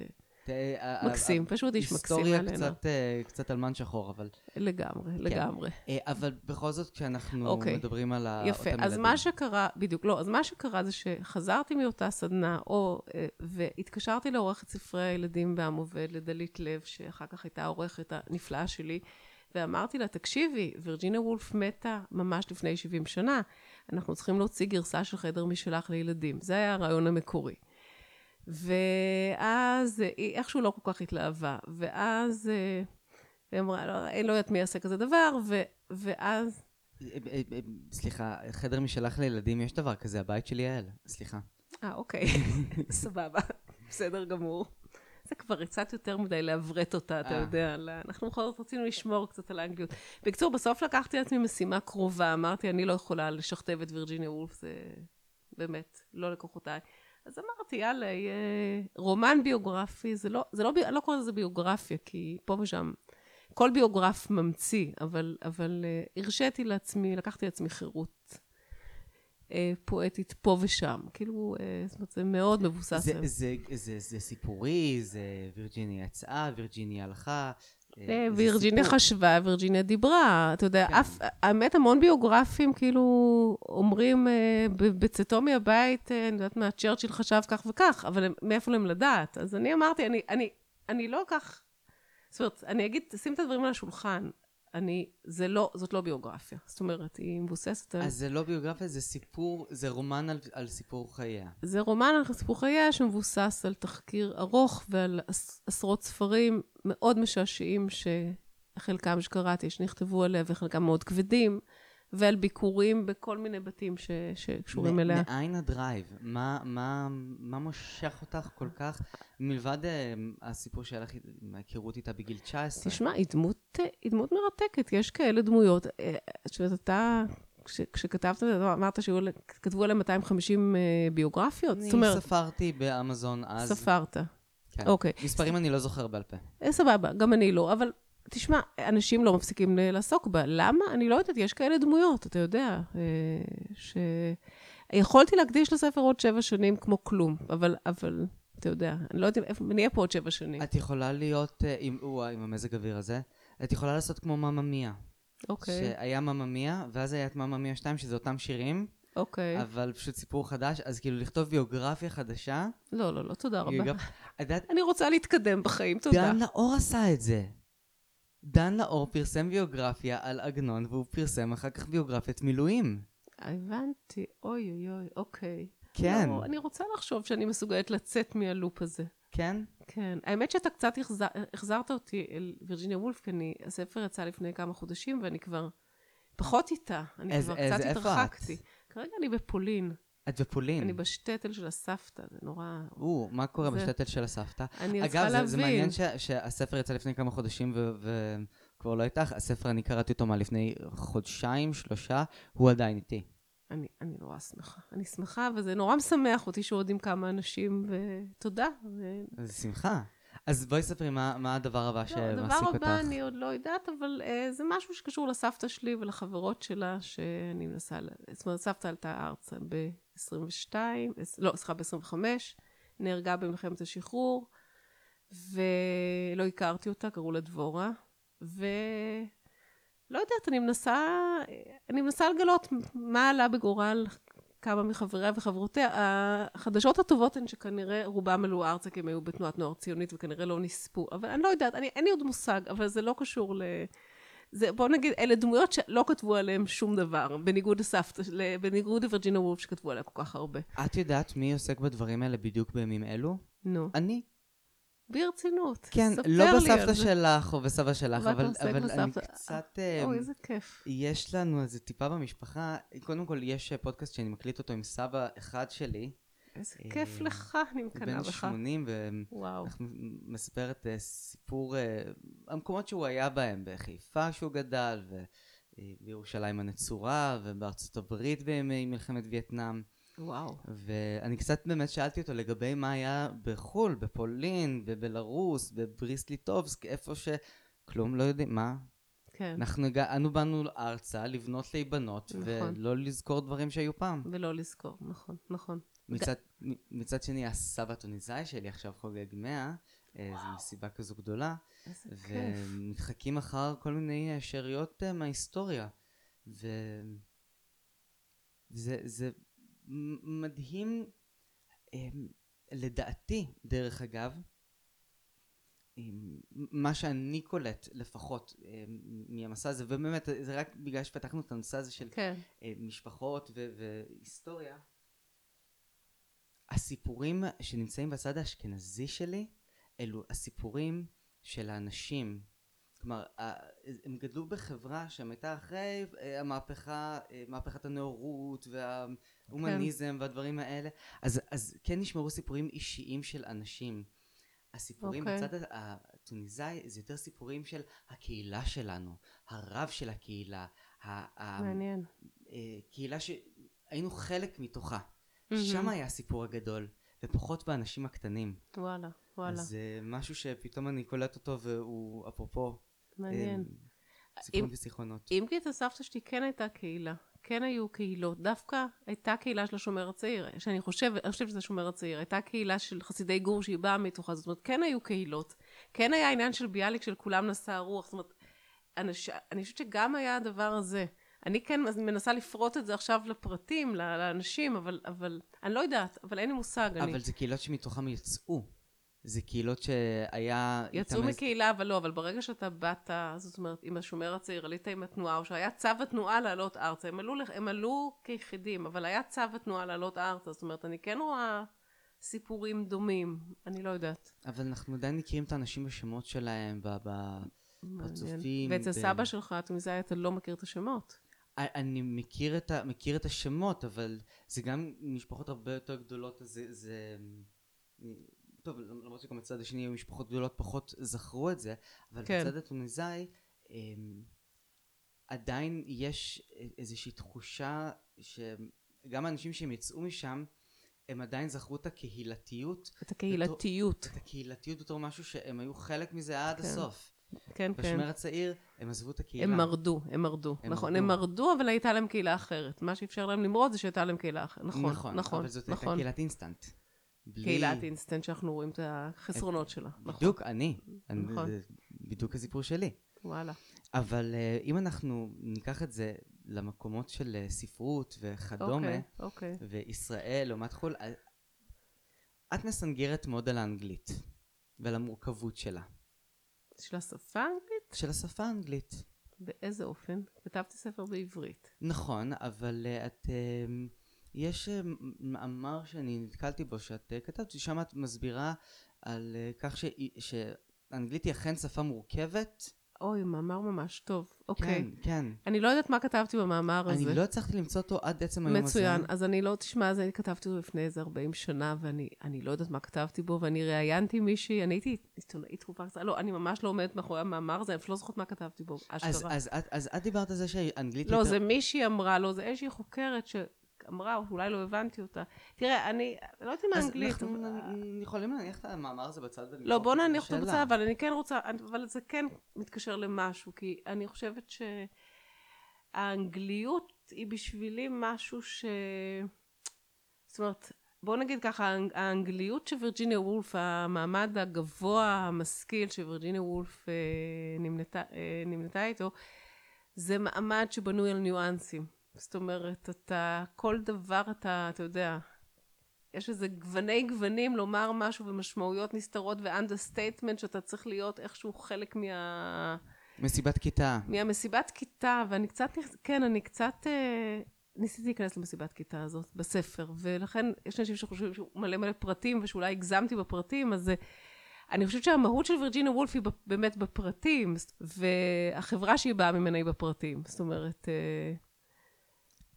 מקסים, פשוט איש מקסים, היסטוריה אלנה. קצת, אה, אלמן שחור, אבל... לגמרי, לגמרי. אה, אבל בכל זאת, כשאנחנו אוקיי. מדברים על ה- יפה, אותם אז ילדים. מה שקרה, בדיוק, לא, אז מה שקרה זה שחזרתי מאותה סדנה, אה, והתקשרתי לעורכת ספרי הילדים בעם עובד, לדלית לב, שאחר כך הייתה העורכת הנפלאה שלי, ואמרתי לה, תקשיבי, וירג'יניה וולף מתה ממש לפני 70 שנה, אנחנו צריכים להוציא גרסה של חדר משלך לילדים. זה היה הרעיון המקורי. ואז אה, היא איכשהו לא כל כך התלהבה, ואז אה, היא אמרה, לא, אני לא יודעת מי יעשה כזה דבר, ו, ואז אה, אה, אה, סליחה, חדר משלך לילדים, יש דבר כזה, הבית של יעל. סליחה. אה, אוקיי, סבבה, בסדר גמור. זה כבר קצת יותר מדי לעברת אותה, אתה אה. יודע. אנחנו בכל זאת רצינו לשמור קצת על האנגליות. בקיצור, בסוף לקחתי לעצמי משימה קרובה, אמרתי, אני לא יכולה לשכתב את וירג'יניה וולף, זה באמת לא לקוחותיי. אז אמרתי, יאללה, יהיה רומן ביוגרפי, זה לא, זה לא, אני לא קוראת לזה ביוגרפיה, כי פה ושם, כל ביוגרף ממציא, אבל, אבל uh, הרשיתי לעצמי, לקחתי לעצמי חירות אה, פואטית פה ושם. כאילו, אה, זאת אומרת, זה מאוד מבוסס. זה, על- זה, זה, זה סיפורי, זה וירג'יניה יצאה, וירג'יניה הלכה. אה, אה, וירג'יניה. חשבה, וירג'יניה דיברה. אתה יודע, כן. אף, האמת, המון ביוגרפים כאילו אומרים אה, בצאתו מהבית, אני יודעת מה, צ'רצ'יל חשב כך וכך, אבל מאיפה להם לדעת? אז אני אמרתי, אני, אני, אני לא אקח, זאת אומרת, אני אגיד, שים את הדברים על השולחן. אני, זה לא, זאת לא ביוגרפיה. זאת אומרת, היא מבוססת על... אז זה לא ביוגרפיה, זה סיפור, זה רומן על, על סיפור חייה. זה רומן על סיפור חייה שמבוסס על תחקיר ארוך ועל עש, עשרות ספרים מאוד משעשעים, שחלקם שקראתי, שנכתבו עליה, וחלקם מאוד כבדים. ועל ביקורים בכל מיני בתים ש, שקשורים אליה. מאין הדרייב? מה, מה, מה מושך אותך כל כך, מלבד uh, הסיפור שהיה לך עם ההיכרות איתה בגיל 19? תשמע, היא דמות, היא דמות מרתקת, יש כאלה דמויות. אה, את יודעת, אתה... כש, כשכתבת, אמרת שכתבו עליהם 250 uh, ביוגרפיות? אני אומרת, ספרתי באמזון אז. ספרת. כן. אוקיי. מספרים אני לא זוכר בעל פה. סבבה, גם אני לא, אבל תשמע, אנשים לא מפסיקים לעסוק בה. למה? אני לא יודעת, יש כאלה דמויות, אתה יודע, אה, ש... יכולתי להקדיש לספר עוד שבע שנים כמו כלום, אבל, אבל אתה יודע, אני לא יודעת איפה, נהיה פה עוד שבע שנים. את יכולה להיות, אה, עם, או, עם המזג אוויר הזה, את יכולה לעשות כמו מממיה. אוקיי. שהיה מממיה, ואז היה את מממיה 2, שזה אותם שירים. אוקיי. אבל פשוט סיפור חדש, אז כאילו לכתוב ביוגרפיה חדשה. לא, לא, לא, תודה רבה. אני רוצה להתקדם בחיים, תודה. דן לאור עשה את זה. דן לאור פרסם ביוגרפיה על עגנון, והוא פרסם אחר כך ביוגרפיית מילואים. הבנתי, אוי אוי אוי, אוקיי. כן. לא, אני רוצה לחשוב שאני מסוגלת לצאת מהלופ הזה. כן? כן. האמת שאתה קצת החזר, החזרת אותי אל וירג'יניה וולף, כי אני, הספר יצא לפני כמה חודשים, ואני כבר פחות איתה. אני אז, כבר אז קצת התרחקתי. כרגע אני בפולין. את בפולין. אני בשטטל של הסבתא, זה נורא... או, מה קורה זה... בשטטל של הסבתא? אני צריכה להבין. אגב, זה מעניין ש, שהספר יצא לפני כמה חודשים וכבר לא איתך. הספר, אני קראתי אותו מה לפני חודשיים, שלושה, הוא עדיין איתי. אני, אני נורא שמחה. אני שמחה, וזה נורא משמח אותי שעוד עם כמה אנשים, ותודה. ו... זה שמחה. אז בואי ספרי מה, מה הדבר הבא לא, שמעסיק אותך. הדבר הבא אני עוד לא יודעת, אבל uh, זה משהו שקשור לסבתא שלי ולחברות שלה, שאני מנסה, זאת אומרת, סבתא עלתה ארצה ב-22, לא, סליחה, ב-25, נהרגה במלחמת השחרור, ולא הכרתי אותה, קראו לה דבורה, ו... לא יודעת, אני מנסה, אני מנסה לגלות מה עלה בגורל כמה מחבריה וחברותיה. החדשות הטובות הן שכנראה רובם עלו ארצה כי הם היו בתנועת נוער ציונית וכנראה לא נספו. אבל אני לא יודעת, אני, אין לי עוד מושג, אבל זה לא קשור ל... זה, בוא נגיד, אלה דמויות שלא כתבו עליהן שום דבר, בניגוד לסבתא, בניגוד לווירג'ינה וולף שכתבו עליה כל כך הרבה. את יודעת מי עוסק בדברים האלה בדיוק בימים אלו? נו. אני. ברצינות. כן, לא בסבתא שלך או בסבא שלך, אבל, אבל אני קצת... אוי, איזה כיף. יש לנו איזה טיפה במשפחה, קודם כל יש פודקאסט שאני מקליט אותו עם סבא אחד שלי. איזה כיף לך, אני מקנאה בך. בן 80, ומספר את סיפור המקומות שהוא היה בהם, בחיפה שהוא גדל, ובירושלים הנצורה, ובארצות הברית בימי מלחמת וייטנאם. וואו. ואני קצת באמת שאלתי אותו לגבי מה היה בחו"ל, בפולין, בבלארוס, בבריס ליטובסק, איפה ש... כלום לא יודעים, מה? כן. אנחנו אנו באנו ארצה לבנות להיבנות, נכון. ולא לזכור דברים שהיו פעם. ולא לזכור, נכון, נכון. מצד, שני, הסבא הטוניסאי שלי עכשיו חוגג 100, אה, זו מסיבה כזו גדולה. איזה כיף. ומתחקים אחר כל מיני שאריות אה, מההיסטוריה. וזה זה מדהים, אמ, לדעתי, דרך אגב, מה שאני קולט לפחות מהמסע הזה, ובאמת זה רק בגלל שפתחנו את הנושא הזה של כן. משפחות והיסטוריה, הסיפורים שנמצאים בצד האשכנזי שלי, אלו הסיפורים של האנשים כלומר, הם גדלו בחברה שם הייתה אחרי אה, המהפכה, אה, מהפכת הנאורות וההומניזם כן. והדברים האלה, אז, אז כן נשמרו סיפורים אישיים של אנשים. הסיפורים okay. אוקיי. בצד הטוניסאי זה יותר סיפורים של הקהילה שלנו, הרב של הקהילה, מעניין. קהילה שהיינו חלק מתוכה. Mm-hmm. שם היה הסיפור הגדול, ופחות באנשים הקטנים. וואלה, וואלה. אז זה משהו שפתאום אני קולט אותו והוא אפרופו מעניין. סיפורים וזיכרונות. אם כי את הסבתא שלי כן הייתה קהילה. כן היו קהילות. דווקא הייתה קהילה של השומר הצעיר, שאני חושבת, אני חושבת שזה השומר הצעיר. הייתה קהילה של חסידי גור שהיא באה מתוכה. זאת אומרת, כן היו קהילות. כן היה עניין של ביאליק של כולם נשא הרוח. זאת אומרת, אנש, אני חושבת שגם היה הדבר הזה. אני כן מנסה לפרוט את זה עכשיו לפרטים, לאנשים, אבל, אבל אני לא יודעת, אבל אין לי מושג. אבל אני... זה קהילות שמתוכם יצאו. זה קהילות שהיה... יצאו איזה- מקהילה, אבל לא, אבל ברגע שאתה באת, זאת אומרת, עם השומר הצעיר, עלית עם התנועה, או שהיה צו התנועה לעלות ארצה, הם עלו, הם עלו כיחידים, אבל היה צו התנועה לעלות ארצה, זאת אומרת, אני כן רואה סיפורים דומים, אני לא יודעת. אבל אנחנו עדיין מכירים את האנשים בשמות שלהם, ב... ב... פרצופים. ואצל ב- סבא שלך, תוניסאי, אתה לא מכיר את השמות. אני מכיר את, ה, מכיר את השמות, אבל זה גם משפחות הרבה יותר גדולות, אז זה... זה טוב, למרות שגם בצד השני היו משפחות גדולות פחות זכרו את זה, אבל כן. בצד הטוניסאי אמ, עדיין יש איזושהי תחושה שגם האנשים שהם יצאו משם, הם עדיין זכרו את הקהילתיות, את הקהילתיות. את הקהילתיות בתור משהו שהם היו חלק מזה עד כן. הסוף. כן, כן. בשומר הצעיר הם עזבו את הקהילה. הם מרדו, הם מרדו. הם נכון, מרדו. הם מרדו, אבל הייתה להם קהילה אחרת. מה שאפשר להם למרוד זה שהייתה להם קהילה אחרת. נכון, נכון, נכון, אבל זאת הייתה נכון. קהילת אינסטנט. בלי- קהילת אינסטנט שאנחנו רואים את החסרונות שלה. נכון, בדיוק, אני. אני- נכון. זה בדיוק הסיפור שלי. וואלה. אבל אה, אם אנחנו ניקח את זה למקומות של אה, ספרות וכדומה, אוקיי, אוקיי. וישראל לעומת חו"ל, אה, את מסנגרת מאוד על האנגלית ועל המורכבות שלה, של השפה האנגלית? של השפה האנגלית. באיזה אופן? כתבתי ספר בעברית. נכון, אבל אה, את... אה, יש מ- מאמר שאני נתקלתי בו שאת אה, כתבת, ששם את מסבירה על אה, כך ש- שאנגלית היא אכן שפה מורכבת. אוי, מאמר ממש טוב. אוקיי. כן, כן. אני לא יודעת מה כתבתי במאמר הזה. אני לא הצלחתי למצוא אותו עד עצם היום הזה. מצוין. אז אני לא, תשמע, זה, אני כתבתי אותו לפני איזה 40 שנה, ואני אני לא יודעת מה כתבתי בו, ואני ראיינתי מישהי, אני הייתי עיתונאית תקופה קצרה, לא, אני ממש לא עומדת מאחורי המאמר הזה, אני אפילו לא זוכרת מה כתבתי בו, אז, אשכרה. אז, את- אז דיברת על זה שאנגלית לא. זה מישהי אמרה לו, זה איזושהי חוקרת שאמרה, או אולי לא הבנתי אותה. תראה, אני לא יודעת אם אז האנגלית, אנחנו אבל... נ- יכולים להניח את המאמר הזה בצד ולמחוק לא, בוא נניח אותו. בצד, אבל אני כן רוצה, אבל זה כן מתקשר למשהו, כי אני חושבת שהאנגליות היא בשבילי משהו ש... זאת אומרת, בוא נגיד ככה, האנג- האנגליות של וירג'יניה וולף, המעמד הגבוה המשכיל שווירג'יניה וולף אה, נמנתה, אה, נמנתה איתו, זה מעמד שבנוי על ניואנסים. זאת אומרת, אתה, כל דבר אתה, אתה יודע, יש איזה גווני גוונים לומר משהו ומשמעויות נסתרות ו understatement שאתה צריך להיות איכשהו חלק מה... מסיבת כיתה. מהמסיבת כיתה, ואני קצת, כן, אני קצת אה, ניסיתי להיכנס למסיבת כיתה הזאת בספר, ולכן יש אנשים שחושבים שהוא מלא מלא פרטים ושאולי הגזמתי בפרטים, אז אה, אני חושבת שהמהות של וירג'יניה וולף היא באמת בפרטים, והחברה שהיא באה ממנה היא בפרטים. זאת אומרת, אה,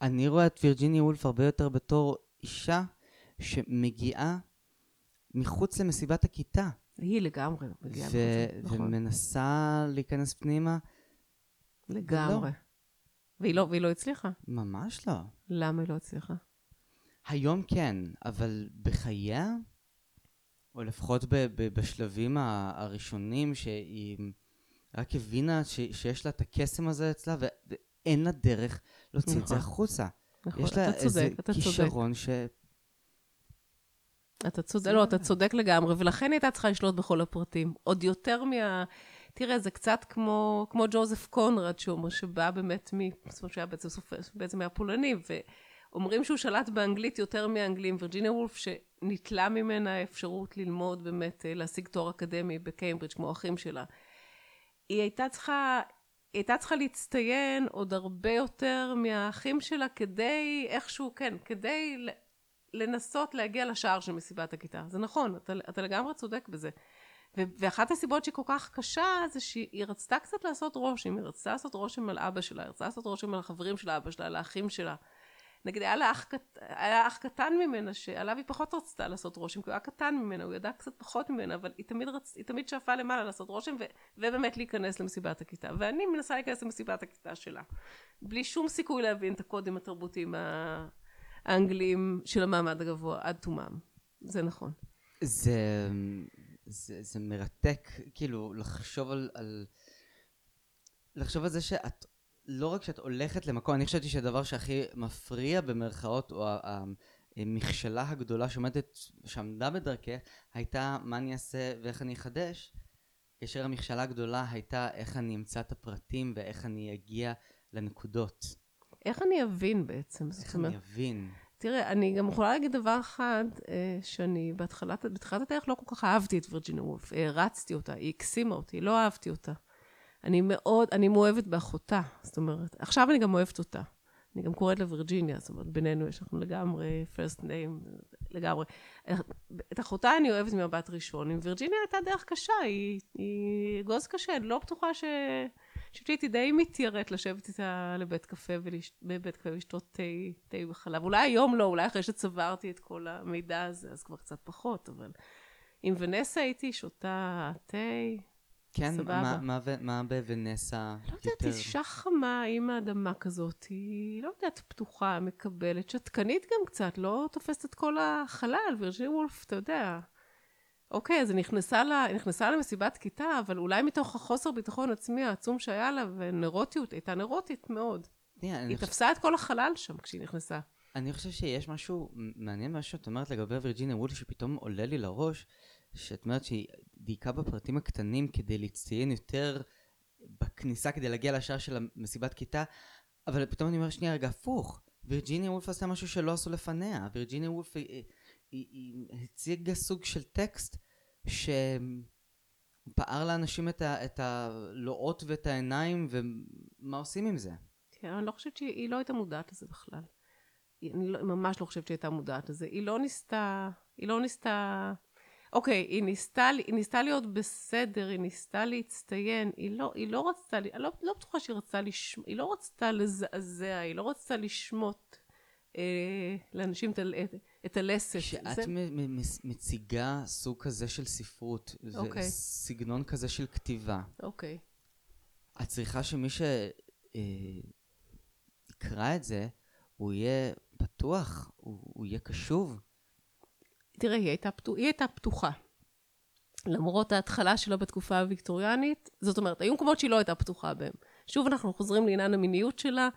אני רואה את וירג'יניה וולף הרבה יותר בתור אישה שמגיעה מחוץ למסיבת הכיתה. היא לגמרי מגיעה מחוץ, נכון, ומנסה להיכנס פנימה. לגמרי. והיא לא, והיא לא הצליחה. ממש לא. למה היא לא הצליחה? היום כן, אבל בחייה, או לפחות ב- ב- בשלבים הראשונים שהיא רק הבינה ש- שיש לה את הקסם הזה אצלה, ו- ואין לה דרך להוציא את זה נכון. החוצה. נכון, יש לה אתה איזה צודק, אתה צודק. כישרון ש... אתה צודק, לא, אתה צודק לגמרי, ולכן הייתה צריכה לשלוט בכל הפרטים. עוד יותר מה... תראה, זה קצת כמו, כמו ג'וזף קונרד, שאומר שבא באמת מ... זאת אומרת, שהיה בעצם סופר, בעצם היה פולני, ואומרים שהוא שלט באנגלית יותר מהאנגלים. וירג'יניה וולף, שניטלה ממנה האפשרות ללמוד באמת, אה, להשיג תואר אקדמי בקיימברידג' כמו אחים שלה. היא הייתה צריכה... היא הייתה צריכה להצטיין עוד הרבה יותר מהאחים שלה כדי איכשהו, כן, כדי לנסות להגיע לשער של מסיבת הכיתה. זה נכון, אתה, אתה לגמרי צודק בזה. ו- ואחת הסיבות שהיא כל כך קשה זה שהיא רצתה קצת לעשות רושם, היא רצתה לעשות רושם על אבא שלה, היא רצתה לעשות רושם על החברים של אבא שלה, על האחים שלה. נגיד היה לה אח, היה אח קטן ממנה שעליו היא פחות רצתה לעשות רושם, כי הוא היה קטן ממנה, הוא ידע קצת פחות ממנה, אבל היא תמיד, רצ... היא תמיד שאפה למעלה לעשות רושם ו... ובאמת להיכנס למסיבת הכיתה. ואני מנסה להיכנס למסיבת הכיתה שלה, בלי שום סיכוי להבין את הקודים התרבותיים האנגליים של המעמד הגבוה עד תומם. זה נכון. זה, זה, זה מרתק, כאילו, לחשוב על, על... לחשוב על זה שאת, לא רק שאת הולכת למקום, אני חשבתי שהדבר שהכי מפריע במרכאות, או המכשלה הגדולה שעומדת, שעמדה בדרכך, הייתה מה אני אעשה ואיך אני אחדש, כאשר המכשלה הגדולה הייתה איך אני אמצא את הפרטים ואיך אני אגיע לנקודות. איך אני אבין בעצם? איך אומרת, אני אבין. תראה, אני גם יכולה להגיד דבר אחד, אה, שאני בהתחלת, בתחילת הדרך לא כל כך אהבתי את וירג'יניה וולף. הרצתי אותה, היא הקסימה אותי, לא אהבתי אותה. אני מאוד, אני מאוהבת באחותה, זאת אומרת, עכשיו אני גם אוהבת אותה. אני גם קוראת לווירג'יניה, זאת אומרת, בינינו יש לנו לגמרי first name, לגמרי. את אחותה אני אוהבת ממבט ראשון, עם וירג'יניה הייתה דרך קשה, היא, היא אגוז קשה, אני לא בטוחה ש... חושבת שהייתי די מתיירת לשבת איתה לבית קפה ולש... בבית קפה ולשתות תה וחלב. אולי היום לא, אולי אחרי שצברתי את כל המידע הזה, אז כבר קצת פחות, אבל עם ונסה הייתי שותה תה, כן, סבבה. מה, מה, מה בוונסה לא יודעת, אישה חמה עם האדמה כזאת, היא לא יודעת, פתוחה, מקבלת, שתקנית גם קצת, לא תופסת את כל החלל, וירג'יניה וולף, אתה יודע. אוקיי, אז היא נכנסה, לה, היא נכנסה למסיבת כיתה, אבל אולי מתוך החוסר ביטחון עצמי העצום שהיה לה, ונרוטיות, הייתה נרוטית מאוד. אני היא חושב- תפסה את כל החלל שם כשהיא נכנסה. אני חושב שיש משהו מעניין מה שאת אומרת לגבי וירג'יניה וולף שפתאום עולה לי לראש, שאת אומרת שהיא דייקה בפרטים הקטנים כדי להצטיין יותר בכניסה כדי להגיע לשער של המסיבת כיתה, אבל פתאום אני אומר שנייה רגע הפוך, וירג'יניה וולף עשתה משהו שלא עשו לפניה, וירג'יניה וולף היא, היא, היא הציגה סוג של טקסט שפער לאנשים את, ה, את הלואות ואת העיניים ומה עושים עם זה. כן, אני לא חושבת שהיא היא לא הייתה מודעת לזה בכלל. היא- אני לא, ממש לא חושבת שהיא הייתה מודעת לזה. היא לא ניסתה, היא לא ניסתה... אוקיי, היא ניסתה, היא ניסתה להיות בסדר, היא ניסתה להצטיין, היא לא, היא לא רצתה, אני לא, לא בטוחה שהיא רצתה לשמ... היא לא רצתה לזעזע, היא לא רצתה לשמוט אה, לאנשים את, את, את הלסת. כשאת זה- מ- מ- מציגה סוג כזה של ספרות, אוקיי. וסגנון כזה של כתיבה, אוקיי. את צריכה שמי שיקרא את זה, הוא יהיה פתוח, הוא, הוא יהיה קשוב. תראה, היא הייתה, פתוח, היא הייתה פתוחה. למרות ההתחלה שלה בתקופה הוויקטוריאנית, זאת אומרת, היו מקומות שהיא לא הייתה פתוחה בהם. שוב אנחנו חוזרים לעניין המיניות שלה,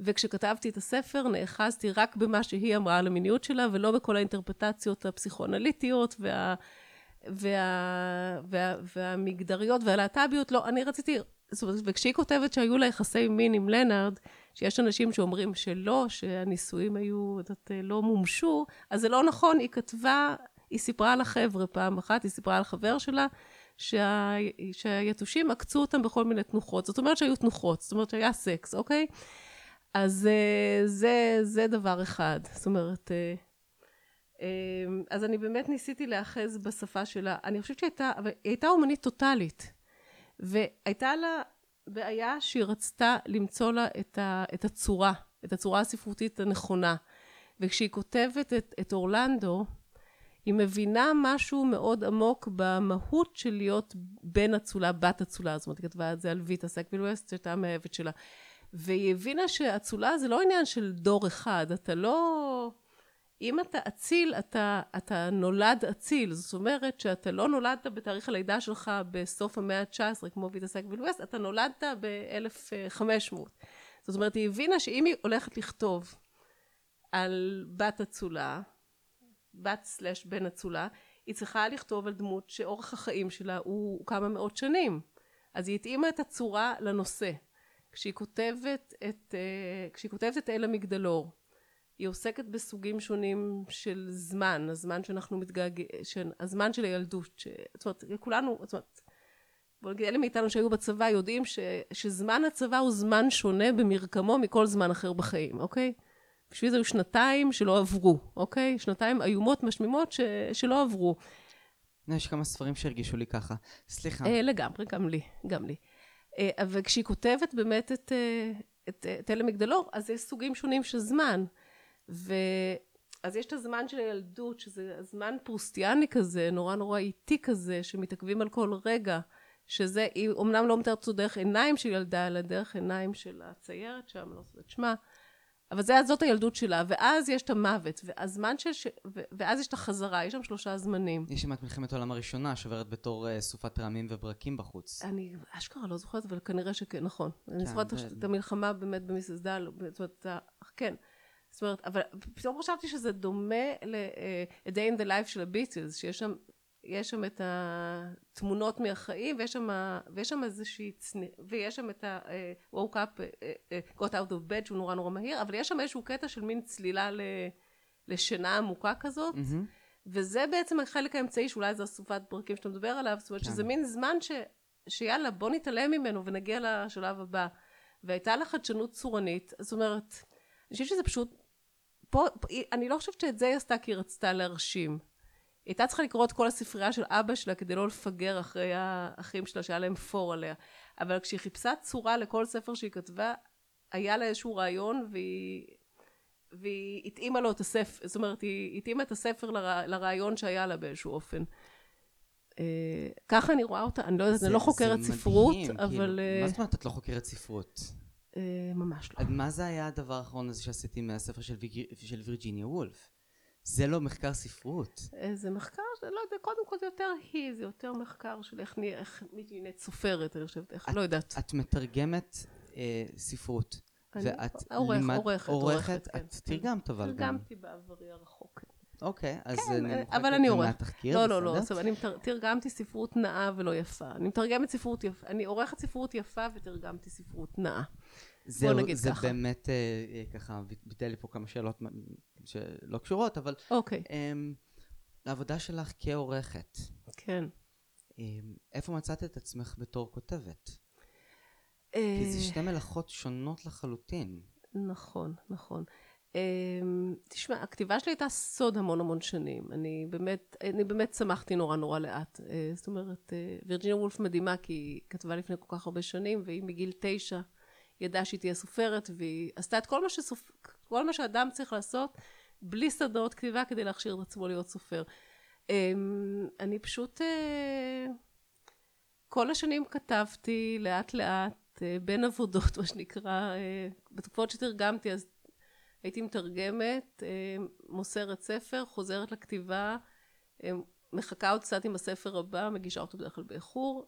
וכשכתבתי את הספר נאחזתי רק במה שהיא אמרה על המיניות שלה, ולא בכל האינטרפטציות הפסיכואנליטיות וה, וה, וה, והמגדריות והלהט"ביות. לא, אני רציתי, וכשהיא כותבת שהיו לה יחסי מין עם לנארד, שיש אנשים שאומרים שלא, שהנישואים היו, יודעת, לא מומשו, אז זה לא נכון, היא כתבה, היא סיפרה לחבר'ה פעם אחת, היא סיפרה לחבר שלה, שה, שהיתושים עקצו אותם בכל מיני תנוחות. זאת אומרת שהיו תנוחות, זאת אומרת שהיה סקס, אוקיי? אז אה, זה, זה דבר אחד. זאת אומרת, אה, אה, אז אני באמת ניסיתי להיאחז בשפה שלה. אני חושבת שהייתה, אבל היא הייתה אומנית טוטאלית. והייתה לה בעיה שהיא רצתה למצוא לה את, ה, את הצורה, את הצורה הספרותית הנכונה. וכשהיא כותבת את, את אורלנדו, היא מבינה משהו מאוד עמוק במהות של להיות בן אצולה, בת אצולה. זאת אומרת, היא כתבה את זה על ויטה סקוויל ווסט, שהייתה המאהבת שלה. והיא הבינה שאצולה זה לא עניין של דור אחד, אתה לא... אם אתה אציל, אתה, אתה נולד אציל. זאת אומרת שאתה לא נולדת בתאריך הלידה שלך בסוף המאה ה-19, כמו ויטה סקוויל ווסט, אתה נולדת ב-1500. זאת אומרת, היא הבינה שאם היא הולכת לכתוב על בת אצולה, בת slash בן אצולה, היא צריכה לכתוב על דמות שאורך החיים שלה הוא כמה מאות שנים. אז היא התאימה את הצורה לנושא. כשהיא כותבת את, אה, כשהיא כותבת את אל המגדלור, היא עוסקת בסוגים שונים של זמן, הזמן שאנחנו מתגעגעים, הזמן של הילדות, ש... זאת אומרת, כולנו, זאת אומרת, בוא נגיד, אלה מאיתנו שהיו בצבא יודעים ש... שזמן הצבא הוא זמן שונה במרקמו מכל זמן אחר בחיים, אוקיי? בשביל זה היו שנתיים שלא עברו, אוקיי? שנתיים איומות משמימות ש... שלא עברו. יש כמה ספרים שהרגישו לי ככה. סליחה. אה, לגמרי, גם לי, גם לי. אה, אבל כשהיא כותבת באמת את, אה, את, את אלה מגדלור, אז יש סוגים שונים של זמן. ו... אז יש את הזמן של הילדות, שזה זמן פרוסטיאני כזה, נורא נורא איטי כזה, שמתעכבים על כל רגע, שזה, היא אומנם לא מתארת אותו דרך עיניים של ילדה, אלא דרך עיניים של הציירת שם, לא זוכרת שמה, אבל זה, זאת הילדות שלה, ואז יש את המוות, והזמן ש... ו- ואז יש את החזרה, יש שם שלושה זמנים. יש שם את מלחמת העולם הראשונה, שעוברת בתור אה, סופת רעמים וברקים בחוץ. אני אשכרה לא זוכרת, אבל כנראה שכן, נכון. אני כן, זוכרת זה- את המלחמה באמת במסעדה, זאת אומרת, כן. זאת אומרת, אבל פתאום חשבתי שזה דומה ל-A Day in the Life של הביטלס, שיש שם, יש שם את התמונות מהחיים, ויש שם, ויש שם איזושהי צניחה, ויש שם את ה-woke up, אה, אה, got out of bed, שהוא נורא נורא מהיר, אבל יש שם איזשהו קטע של מין צלילה ל... לשינה עמוקה כזאת, מהמם. וזה בעצם החלק האמצעי, שאולי זו אסופת פרקים שאתה מדבר עליו, זאת אומרת כן. שזה מין זמן ש, שיאללה, בוא נתעלם ממנו ונגיע לשלב הבא. והייתה לה חדשנות צורנית, זאת אומרת, אני חושבת שזה פשוט, פה, אני לא חושבת שאת זה היא עשתה כי היא רצתה להרשים. היא הייתה צריכה לקרוא את כל הספרייה של אבא שלה כדי לא לפגר אחרי האחים שלה שהיה להם פור עליה. אבל כשהיא חיפשה צורה לכל ספר שהיא כתבה, היה לה איזשהו רעיון והיא, והיא התאימה לו את הספר, זאת אומרת, היא התאימה את הספר לרע, לרעיון שהיה לה באיזשהו אופן. אה, ככה אני רואה אותה, אני לא יודעת, אני לא חוקרת ספרות, אבל כאילו, אה, מה זאת אומרת את לא חוקרת ספרות? אה, ממש לא. מה זה היה הדבר האחרון הזה שעשיתי מהספר של ויג- של וירג'יניה וולף? זה לא מחקר ספרות. זה מחקר, זה לא יודע, קודם כל זה יותר היא, זה יותר מחקר של איך נהיה, איך נהיית סופרת, אני חושבת, איך, לא יודעת. את מתרגמת אה, ספרות. אני ואת עורך- לימד- עורכת, עורכת, עורכת, כן. את תרגמת אבל גם. תרגמתי בעברי הרחוק. אוקיי, אז כן, אני אה, אבל את אני עורך. מהתחקיר, לא, לא, לא, בסדר? עכשיו, אני מתר- תרגמתי ספרות נאה ולא יפה. אני מתרגמת ספרות יפה, אני עורכת ספרות יפה ותרגמתי ספרות נאה. זהו, נגיד זה ככה. באמת, אה, אה, ככה, ביטל לי פה כמה שאלות שלא קשורות, אבל אוקיי, אמ, לעבודה שלך כעורכת, כן. אמ, איפה מצאת את עצמך בתור כותבת? אה, כי זה שתי מלאכות שונות לחלוטין. נכון, נכון. אמ, תשמע, הכתיבה שלי הייתה סוד המון המון שנים. אני באמת, אני באמת צמחתי נורא נורא לאט. אה, זאת אומרת, אה, וירג'יניה וולף מדהימה, כי היא כתבה לפני כל כך הרבה שנים, והיא מגיל תשע ידעה שהיא תהיה סופרת, והיא עשתה את כל מה, שסופ... כל מה שאדם צריך לעשות, בלי שדות כתיבה, כדי להכשיר את עצמו להיות סופר. אמ, אני פשוט... אה, כל השנים כתבתי לאט לאט, אה, בין עבודות, מה שנקרא, אה, בתקופות שתרגמתי, אז הייתי מתרגמת, מוסרת ספר, חוזרת לכתיבה, מחכה עוד קצת עם הספר הבא, מגישה אותו בדרך כלל באיחור.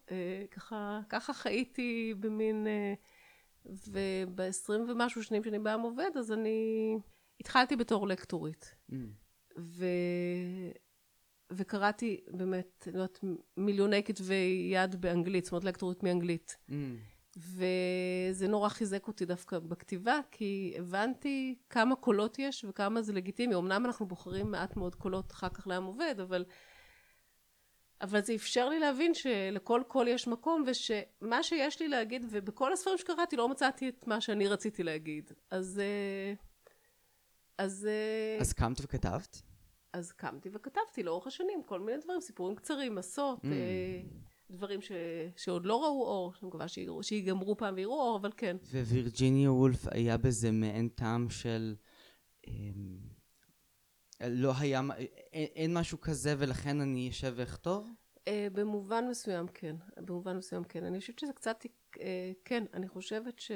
ככה, ככה חייתי במין... אה, ובעשרים ומשהו שנים שאני בעם עובד, אז אני התחלתי בתור לקטורית. אמ, ו... וקראתי באמת, אני יודעת, מיליוני כתבי יד באנגלית, זאת אומרת לקטורית מאנגלית. אמ, וזה נורא חיזק אותי דווקא בכתיבה, כי הבנתי כמה קולות יש וכמה זה לגיטימי. אמנם אנחנו בוחרים מעט מאוד קולות אחר כך לעם עובד, אבל, אבל זה אפשר לי להבין שלכל קול יש מקום, ושמה שיש לי להגיד, ובכל הספרים שקראתי לא מצאתי את מה שאני רציתי להגיד. אז... אה, אז... אה, אז קמת וכתבת? אז קמתי וכתבתי לאורך השנים כל מיני דברים, סיפורים קצרים, מסות, Mm. אה, דברים ש, שעוד לא ראו אור, שאני מקווה שיגמרו פעם ויראו אור, אבל כן. ווירג'יניה וולף היה בזה מעין טעם של... אמ, לא היה, אין, אין משהו כזה ולכן אני אשב ואכתוב? אה, במובן מסוים כן, במובן מסוים כן. אני חושבת שזה קצת, אה, כן, אני חושבת ש...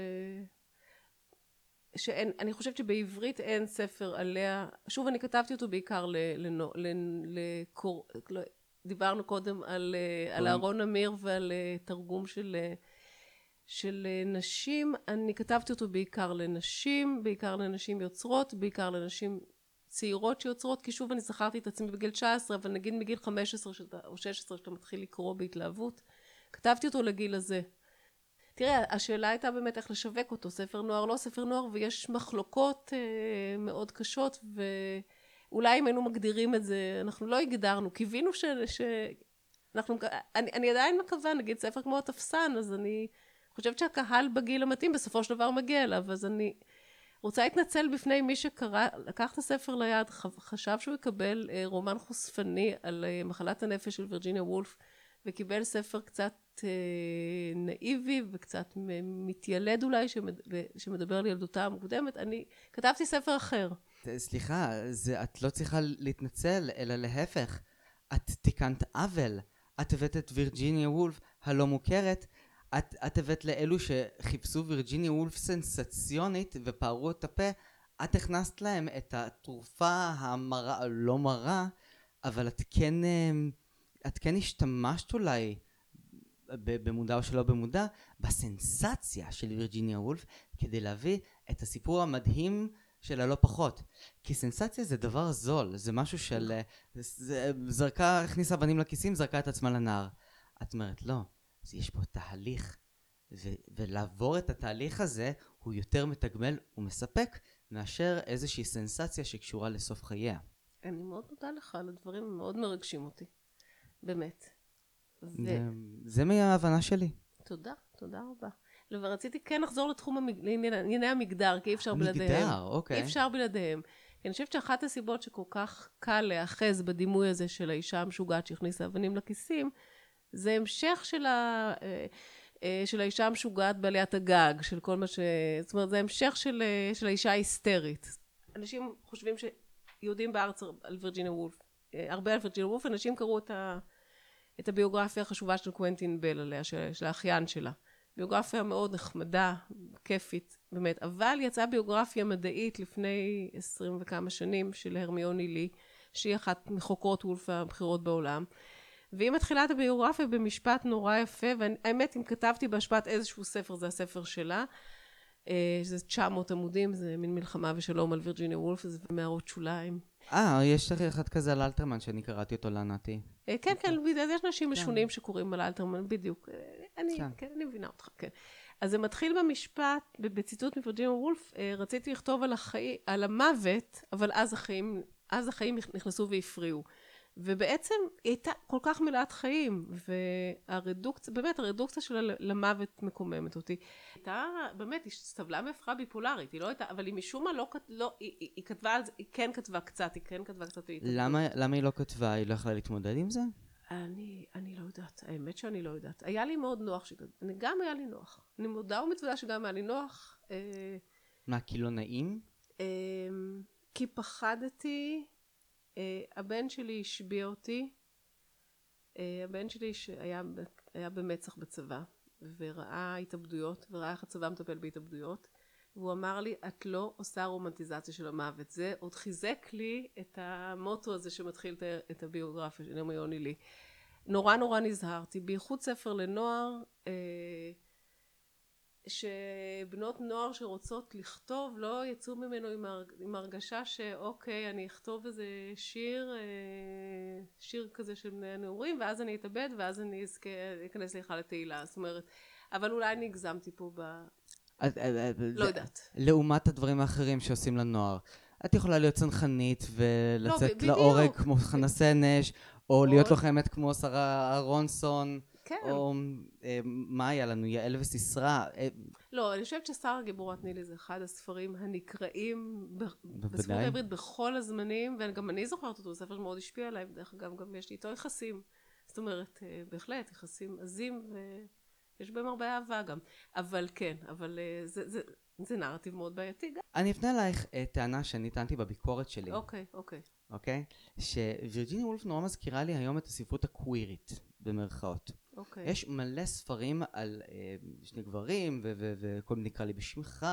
שאין, אני חושבת שבעברית אין ספר עליה, שוב אני כתבתי אותו בעיקר ל... לנו- ל- לקור... לא, דיברנו קודם על, אה, על אהרון אמיר ועל אה, תרגום של, אה, של אה, נשים, אני כתבתי אותו בעיקר לנשים, בעיקר לנשים יוצרות, בעיקר לנשים צעירות שיוצרות, כי שוב אני זכרתי את עצמי בגיל 19, אבל נגיד מגיל 15 שאתה, או 16 שאתה מתחיל לקרוא בהתלהבות, כתבתי אותו לגיל הזה. תראה, השאלה הייתה באמת איך לשווק אותו, ספר נוער לא ספר נוער, ויש מחלוקות אה, מאוד קשות, ואולי אם היינו מגדירים את זה, אנחנו לא הגדרנו, קיווינו ש... ש... אנחנו, אני, אני עדיין מקווה, נגיד ספר כמו התפסן, אז אני חושבת שהקהל בגיל המתאים בסופו של דבר מגיע אליו, אז אני רוצה להתנצל בפני מי שקרא, לקח את הספר ליד, חשב שהוא יקבל אה, רומן חושפני על אה, מחלת הנפש של וירג'יניה וולף, וקיבל ספר קצת אה, נאיבי וקצת מתיילד אולי, שמד, שמדבר על ילדותה המוקדמת. אני כתבתי ספר אחר. סליחה, זה, את לא צריכה להתנצל, אלא להפך. את תיקנת עוול. את הבאת את וירג'יניה וולף הלא מוכרת. את, את הבאת לאלו שחיפשו וירג'יניה וולף סנסציונית ופערו את הפה. את הכנסת להם את התרופה המרה, לא מרה, אבל את כן, אמ, את כן השתמשת אולי, במודע או שלא במודע, בסנסציה של וירג'יניה וולף, כדי להביא את הסיפור המדהים של הלא פחות. כי סנסציה זה דבר זול, זה משהו של... אה, זה, זרקה, הכניסה אבנים לכיסים, זרקה את עצמה לנהר. את אומרת, לא, אז יש פה תהליך, ו- ולעבור את התהליך הזה הוא יותר מתגמל ומספק מאשר איזושהי סנסציה שקשורה לסוף חייה. אני מאוד מודה לך על הדברים, מאוד מרגשים אותי. באמת. ו... זה, מההבנה שלי. תודה, תודה רבה. לא, ורציתי כן לחזור לתחום המג... לענייני המגדר, כי אי אפשר בלעדיהם. המגדר, אוקיי. אי אפשר בלעדיהם. כי אני חושבת שאחת הסיבות שכל כך קל להיאחז בדימוי הזה של האישה המשוגעת שהכניסה אבנים לכיסים, זה המשך של, ה... אה, אה, של האישה המשוגעת בעליית הגג, של כל מה ש... זאת אומרת, זה המשך של, אה, של האישה ההיסטרית. אנשים חושבים שיהודים בארץ על וירג'יניה וולף, הרבה על וירג'יניה וולף, אנשים קראו את, ה... את הביוגרפיה החשובה של קוונטין בל עליה, של, של האחיין שלה. ביוגרפיה מאוד נחמדה, כיפית, באמת. אבל יצאה ביוגרפיה מדעית לפני עשרים וכמה שנים של הרמיוני לי, שהיא אחת מחוקרות וולף הבכירות בעולם. והיא מתחילה את הביוגרפיה במשפט נורא יפה, והאמת אם כתבתי בהשפעת איזשהו ספר זה הספר שלה, אה, זה 900 עמודים, זה מין מלחמה ושלום על וירג'יניה וולף, זה מערות שוליים. אה, יש לך אחד כזה על אלתרמן שאני קראתי אותו לענתי. אה, כן, כן, יש אנשים משונים שקוראים על אלתרמן, בדיוק. אה, אני, כן. כן, אני מבינה אותך, כן. אז זה מתחיל במשפט, בציטוט מווירג'יניה וולף, רציתי לכתוב על, החיים, על המוות, אבל אז החיים, אז החיים נכנסו והפריעו. ובעצם היא הייתה כל כך מלאת חיים, והרדוקציה, באמת הרדוקציה שלה למוות מקוממת אותי. הייתה, באמת, היא סבלה מהפרעה ביפולרית, היא לא הייתה, אבל היא משום מה לא, לא היא, היא, היא כתבה על זה, היא כן כתבה קצת, היא כן כתבה קצת. למה, למה היא לא כתבה? היא לא יכלה להתמודד עם זה? אני, אני לא יודעת, האמת שאני לא יודעת. היה לי מאוד נוח, שכ... אני גם היה לי נוח. אני מודה ומתוודה שגם היה לי נוח. אה, מה, כי לא נעים? אה, כי פחדתי הבן שלי השביע אותי, אה, הבן שלי שהיה היה במצח בצבא וראה התאבדויות וראה איך הצבא מטפל בהתאבדויות. והוא אמר לי את לא עושה רומנטיזציה של המוות. זה עוד חיזק לי את המוטו הזה שמתחיל את הביוגרפיה של יוני לי. נורא נורא נזהרתי בייחוד ספר לנוער אה, שבנות נוער שרוצות לכתוב לא יצאו ממנו עם, הרג, עם הרגשה שאוקיי אני אכתוב איזה שיר אה, שיר כזה של בני הנעורים ואז אני אתאבד ואז אני אכנס להיכל לתהילה זאת אומרת אבל אולי אני הגזמתי פה ב... לא יודעת. לעומת הדברים האחרים שעושים לנוער. את יכולה להיות צנחנית ולצאת לא, להורג כמו חנה סנש, או להיות לוחמת כמו שרה אהרונסון. כן. או אה, מה היה לנו, יעל וסיסרא. אה, לא, אני חושבת ששרה גיבורת נילי זה אחד הספרים הנקראים בספרות העברית בכל הזמנים, וגם אני זוכרת אותו, ספר שמאוד השפיע עליי, ודרך אגב גם יש לי איתו יחסים. זאת אומרת, אה, בהחלט, יחסים עזים, ויש בהם הרבה אהבה גם. אבל כן, אבל אה, זה, זה, זה נרטיב מאוד בעייתי גם. אני אפנה אלייך אה, טענה שאני טענתי בביקורת שלי. אוקיי, אוקיי. אוקיי? שווירג'יניה וולף נורא מזכירה לי היום את הספרות הקווירית, במרכאות. אוקיי. יש מלא ספרים על אה, שני גברים, וכל מיני נקרא לי בשמך,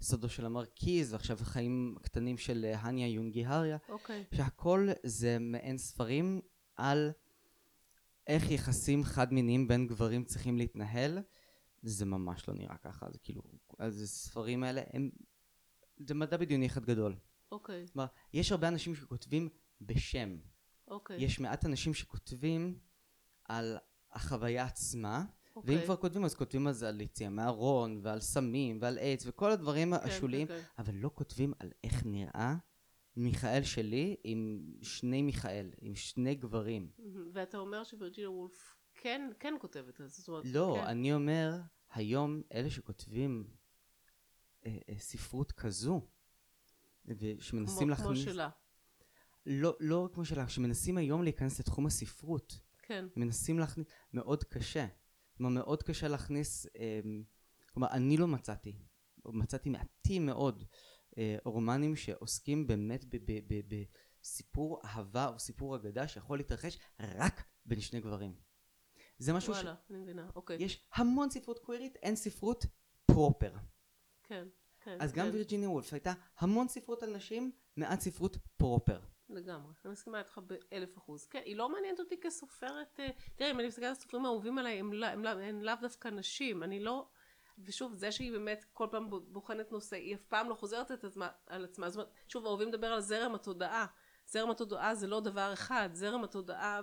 וסודו של המרכיז, ועכשיו החיים הקטנים של אה, הניה יונגי הריה. אוקיי. שהכל זה מעין ספרים על איך יחסים חד מיניים בין גברים צריכים להתנהל. זה ממש לא נראה ככה, זה כאילו, אז הספרים האלה הם, זה מדע בדיוני אחד גדול. אוקיי. כלומר, יש הרבה אנשים שכותבים בשם. אוקיי. יש מעט אנשים שכותבים על החוויה עצמה, אוקיי. ואם כבר כותבים אז כותבים זה על יציאה מהארון, ועל סמים, ועל איידס, וכל הדברים כן, השוליים, אוקיי. אבל לא כותבים על איך נראה מיכאל שלי עם שני מיכאל, עם שני גברים. ואתה אומר שווירג'יניה וולף כן, כן כותבת על זה. זאת אומרת, לא, כן. אני אומר, היום אלה שכותבים אה, אה, ספרות כזו, ושמנסים להכניס... כמו שלה. לא, לא כמו שלה, שמנסים היום להיכנס לתחום הספרות. כן. מנסים להכניס, מאוד קשה. כלומר, מאוד קשה להכניס, אה, כלומר, אני לא מצאתי, מצאתי מעטים מאוד אה, רומנים שעוסקים באמת בסיפור אהבה או סיפור אגדה שיכול להתרחש רק בין שני גברים. זה משהו וואלה, ש... וואלה, אני מבינה, אוקיי. יש המון ספרות קווירית, אין ספרות פרופר. כן, כן. אז גם כן. וירג'יניה וולף הייתה המון ספרות על נשים, מעט ספרות פרופר. לגמרי, אני מסכימה איתך באלף אחוז. כן, היא לא מעניינת אותי כסופרת, אה, תראה, אם אני מסתכלת על הסופרים האהובים עליי, הם, לא, הם, לא, הם לאו דווקא נשים, אני לא, ושוב, זה שהיא באמת כל פעם בוחנת נושא, היא אף פעם לא חוזרת את עצמה, על עצמה, זאת אומרת, שוב, אוהבים לדבר על זרם התודעה. זרם התודעה זה לא דבר אחד, זרם התודעה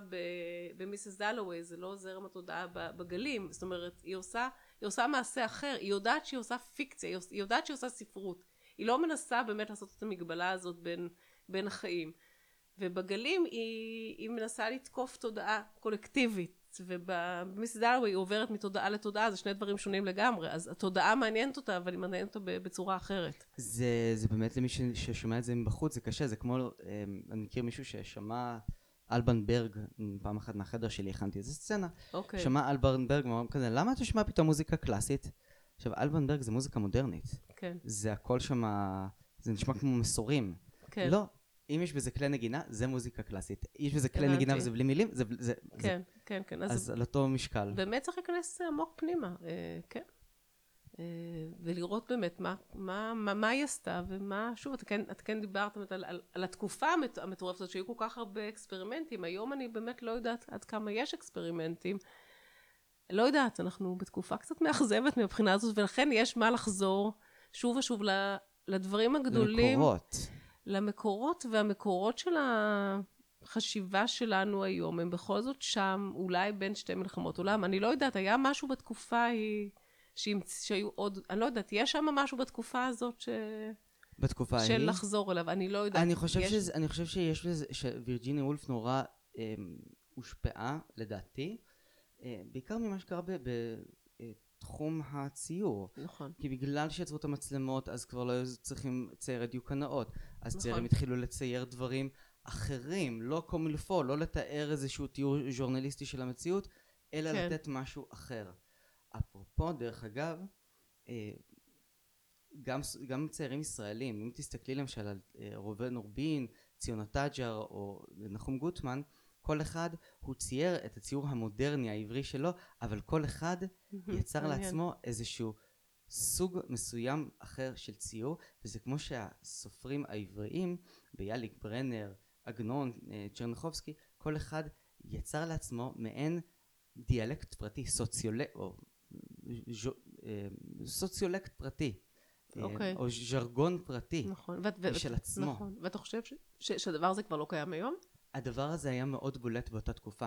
במיסס דלווי זה לא זרם התודעה בגלים, זאת אומרת, היא עושה, היא עושה מעשה אחר, היא יודעת שהיא עושה פיקציה, היא יודעת שהיא עושה ספרות, היא לא מנסה באמת לעשות את המגבלה הזאת בין, בין החיים. ובגלים היא, היא מנסה לתקוף תודעה קולקטיבית, ובמיס דלווי היא עוברת מתודעה לתודעה, זה שני דברים שונים לגמרי, אז התודעה מעניינת אותה, אבל היא מעניינת אותה בצורה אחרת. זה, זה באמת למי ששומע את זה מבחוץ, זה קשה, זה כמו, אמ, אני מכיר מישהו ששמע אלבן ברג, פעם אחת מהחדר שלי הכנתי איזה סצנה, אוקיי. Okay. שמע אלבן ברג, ואומרים כזה, למה אתה שומע פתאום מוזיקה קלאסית? עכשיו, אלבן ברג זה מוזיקה מודרנית. כן. זה הכל שם, זה נשמע כמו מסורים. כן. לא, אם יש בזה כלי נגינה, זה מוזיקה קלאסית. יש בזה כלי. נגינה וזה בלי מילים, זה... זה כן, זה, כן, כן. אז על אותו משקל. באמת צריך להיכנס עמוק פנימה, אה, כן. אה, ולראות באמת מה, מה, מה, מה היא עשתה ומה, שוב, את כן, את כן דיברת על, על, על התקופה המטורפת הזאת, שהיו כל כך הרבה אקספרימנטים, היום אני באמת לא יודעת עד כמה יש אקספרימנטים. לא יודעת, אנחנו בתקופה קצת מאכזבת מבחינה הזאת, ולכן יש מה לחזור שוב ושוב ל- לדברים הגדולים. למקורות. למקורות, והמקורות של החשיבה שלנו היום הם בכל זאת שם, אולי בין שתי מלחמות עולם. אני לא יודעת, היה משהו בתקופה ההיא, שהיו עוד, אני לא יודעת, יש שם משהו בתקופה הזאת ש... בתקופה ההיא. של לחזור אליו, אני לא יודעת. אני חושב, יש... שזה, אני חושב שיש לזה, שווירג'יניה וולף נורא אה, הושפעה, לדעתי, אה, בעיקר ממה שקרה בתחום הציור. נכון. כי בגלל שיצרו את המצלמות, אז כבר לא היו צריכים ציירי דיוקנאות. אז נכון. ציירים התחילו לצייר דברים אחרים, לא קומילפו, לא לתאר איזשהו תיאור ז'ורנליסטי של המציאות, אלא כן. לתת משהו אחר. אפרופו, דרך אגב, אה, גם, גם ציירים ישראלים, אם תסתכלי למשל על אה, ראובן אורבין, ציונה טאג'ר או נחום גוטמן, כל אחד הוא צייר את הציור המודרני העברי שלו, אבל כל אחד יצר. לעצמו איזשהו סוג מסוים אחר של ציור, וזה כמו שהסופרים העבריים, ביאליק, ברנר, עגנון, אה, צ'רניחובסקי, כל אחד יצר לעצמו מעין דיאלקט פרטי, סוציולקט, או ז'ו- אה, סוציולקט פרטי, אה, אוקיי. או ז'רגון פרטי. נכון. ואת- ואת- משל עצמו. נכון. ואתה חושב ש- ש- שהדבר הזה כבר לא קיים היום? הדבר הזה היה מאוד בולט באותה תקופה.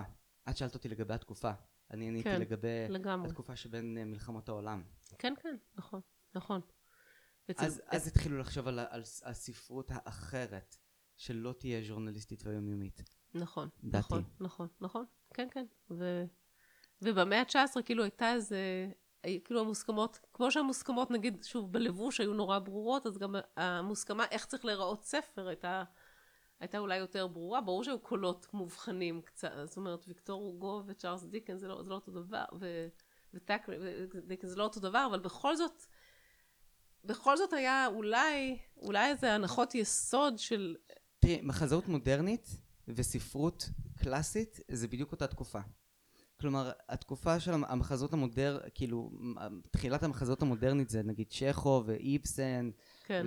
את שאלת אותי לגבי התקופה, אני עניתי כן, לגבי לגמרי. התקופה שבין אה, מלחמות העולם. כן, כן, נכון, נכון. אז, אז התחילו לחשוב על, על הספרות האחרת, שלא תהיה ז'ורנליסטית ויומיומית. נכון, דעתי. נכון, נכון, נכון, כן, כן. ו... ובמאה ה-19 כאילו הייתה איזה, כאילו המוסכמות, כמו שהמוסכמות נגיד, שוב, בלבוש היו נורא ברורות, אז גם המוסכמה איך צריך להיראות ספר הייתה, הייתה אולי יותר ברורה. ברור שהיו קולות מובחנים קצת, זאת אומרת, ויקטור הוגו וצ'ארלס דיקן זה לא, זה לא אותו דבר, ו... וטאק, דיקן זה לא אותו דבר, אבל בכל זאת, בכל זאת היה אולי, אולי איזה הנחות יסוד של תראי, מחזאות מודרנית וספרות קלאסית זה בדיוק אותה תקופה. כלומר, התקופה של המ- המחזות המודר, כאילו, תחילת המחזות המודרנית זה נגיד צ'כו ואיבסן, כן.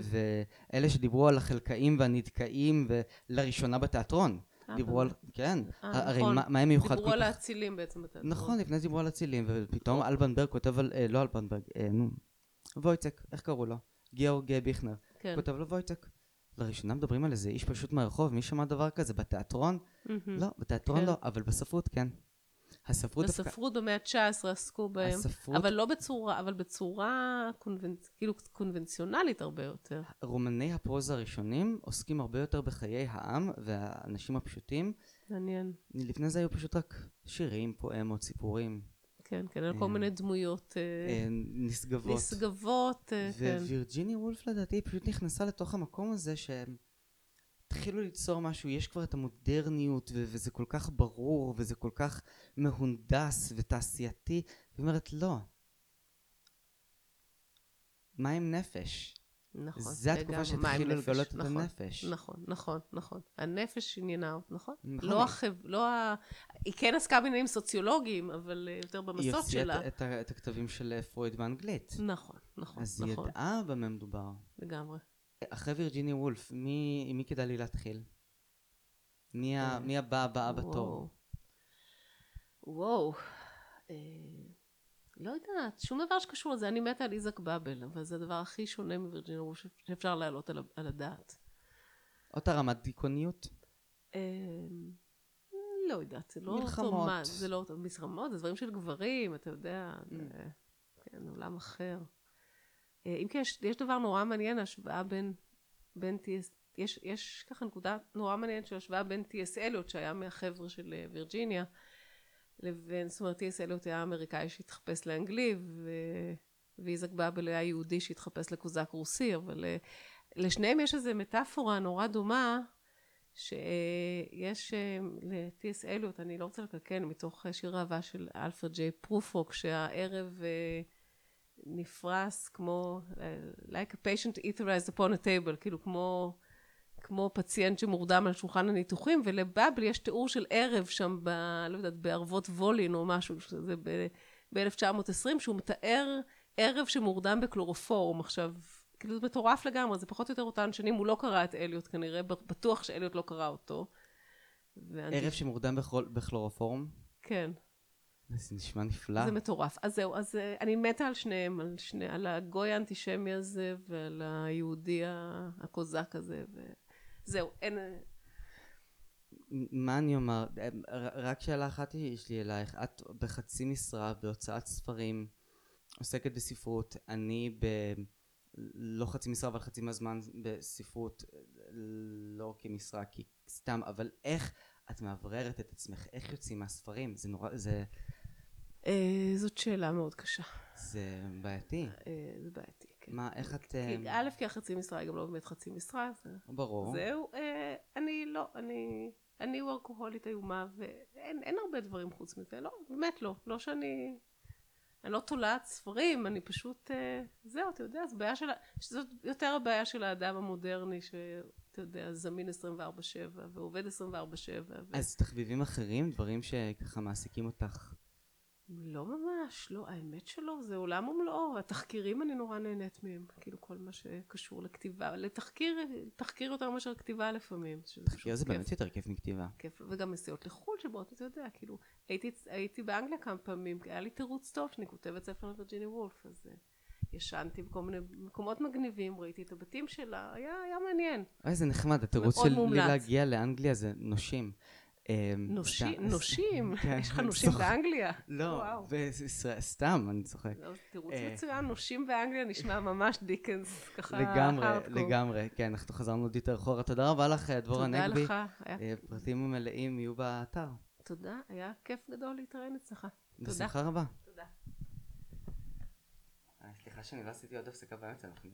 ואלה שדיברו על החלקאים והנדכאים, ולראשונה בתיאטרון. אה, דיברו על? כן, אה, הרי נכון. מה הם מיוחד דיברו על? האצילים בעצם בתיאטרון. נכון, לפני דיברו על אצילים, ופתאום אלבנברג כותב על, אה, לא אלבנברג, אה, נו, וויצק, איך קראו לו? גיאורג ביכנר. כן. כותב לו וויצק. לראשונה מדברים על איזה איש פשוט מהרחוב, מי שמע דבר כזה? בתיאטרון? לא, בתיאטרון כן. לא, אבל בספרות כן. הספרות דווקא... בספרות במאה ה-19 עסקו בהם, הספרות, אבל לא בצורה, אבל בצורה קונבנ- כאילו קונבנציונלית הרבה יותר. רומני הפרוזה הראשונים עוסקים הרבה יותר בחיי העם והאנשים הפשוטים. מעניין. לפני זה היו פשוט רק שירים, פואמות, סיפורים, כן, כן, על אה, כל מיני דמויות אה, אה, נשגבות. נשגבות, אה, כן. ווירג'יני וולף לדעתי פשוט נכנסה לתוך המקום הזה שהם התחילו ליצור משהו, יש כבר את המודרניות ו- וזה כל כך ברור וזה כל כך מהונדס ותעשייתי, והיא אומרת לא. מה עם נפש? נכון. זה התקופה לגמרי. שהתחילו? לגלות את נכון, הנפש. נכון, נכון, נכון. הנפש עניינה נכון? נכון. לא החב... לא ה... היא כן עסקה בעניינים סוציולוגיים, אבל אה, יותר היא במסות הוציאה שלה. את, את, ה- את הכתבים של פרויד באנגלית. נכון, נכון, אז היא נכון, ידעה במה מדובר. לגמרי. אחרי וירג'יני וולף, מי, עם מי כדאי לי להתחיל? מי, ה, אה, מי הבא הבאה בתור? וואו. אה, לא יודעת, שום דבר שקשור לזה. אני מתה על איזק באבל, אבל זה הדבר הכי שונה מווירג'יניה וולף שאפשר להעלות על, על הדעת. אותה רמת דיכאוניות? אה, לא יודעת, זה לא מלחמות. אוטומט, זה לא אוטומט, מלחמות, זה דברים של גברים, אתה יודע, זה, כן, עולם אחר. אה, אם כן, יש, יש דבר נורא מעניין, השוואה בין, בין T.S. יש, יש ככה נקודה נורא מעניינת של השוואה בין T.S. אליוט, שהיה מהחבר'ה של אה, וירג'יניה, לבין, זאת אומרת, T.S. אליוט היה אמריקאי שהתחפש לאנגלי. ואיזק באבל היה יהודי שהתחפש לקוזק רוסי, אבל אה, לשניהם יש איזו מטאפורה נורא דומה, שיש ל-T.S. אליוט, אני לא רוצה לקלקל, מתוך שיר אהבה של אלפרד ג'יי פרופוק, שהערב נפרס כמו, like a patient etherized upon a table, כאילו כמו, כמו פציינט שמורדם על שולחן הניתוחים, ולבאבל יש תיאור של ערב שם, ב, לא יודעת, בערבות וולין או משהו, שזה ב-1920, שהוא מתאר ערב שמורדם בקלורופורם. עכשיו, כאילו זה מטורף לגמרי, זה פחות או יותר אותן שנים, הוא לא קרא את אליוט כנראה, בטוח שאליוט לא קרא אותו. ערב שמורדם בכלורופורם? כן. זה נשמע נפלא. זה מטורף. אז זהו, אז uh, אני מתה על שניהם, על, שני, על הגוי האנטישמי הזה ועל היהודי הקוזק הזה, וזהו, אין... מה אני אומר? רק שאלה אחת יש לי אלייך. את בחצי משרה בהוצאת ספרים, עוסקת בספרות, אני ב... לא חצי משרה אבל חצי מהזמן בספרות, לא כמשרה, כי סתם, אבל איך את מאווררת את עצמך? איך יוצאים מהספרים? זה נורא, זה... אה, זאת שאלה מאוד קשה. זה בעייתי. אה, זה בעייתי, כן. מה, איך את... א', כי החצי משרה היא גם לא באמת חצי משרה. ברור. זהו, אה, אני לא, אני... אני וורקוהולית איומה, ואין הרבה דברים חוץ מזה, לא, באמת לא. לא שאני... אני לא תולעת ספרים, אני פשוט... זהו, אתה יודע, זו בעיה של... זאת יותר הבעיה של האדם המודרני, שאתה יודע, זמין 24-7, ועובד 24-7. אז תחביבים אחרים, דברים שככה מעסיקים אותך לא ממש, לא, האמת שלא, זה עולם ומלואו, התחקירים אני נורא נהנית מהם, כאילו כל מה שקשור לכתיבה, לתחקיר, תחקיר יותר מאשר כתיבה לפעמים. תחקיר זה באמת יותר כיף מכתיבה. כיף, וגם נסיעות לחו"ל שבאות, אתה יודע, כאילו, הייתי, הייתי באנגליה כמה פעמים, היה לי תירוץ טוב שאני כותבת ספר לווירג'יני וולף, אז אה, ישנתי בכל מיני מקומות מגניבים, ראיתי את הבתים שלה, היה, היה מעניין. אוי, זה נחמד, התירוץ שלי להגיע לאנגליה זה נושים. אמ, נושים? כן, יש לך נושים באנגליה? לא, סתם, אני צוחק. לא, תירוץ אה, מצוין, נושים באנגליה נשמע ממש דיקנס, ככה לגמרי, לגמרי, כן, אנחנו חזרנו עוד יותר אחורה. תודה רבה לך, דבורה נגבי. תודה לך. אה, פרטים המלאים יהיו באתר. תודה, היה כיף גדול להתראיין אצלך. בשמחה רבה. תודה. אה, סליחה שאני לא עשיתי עוד הפסקה באמצע, אנחנו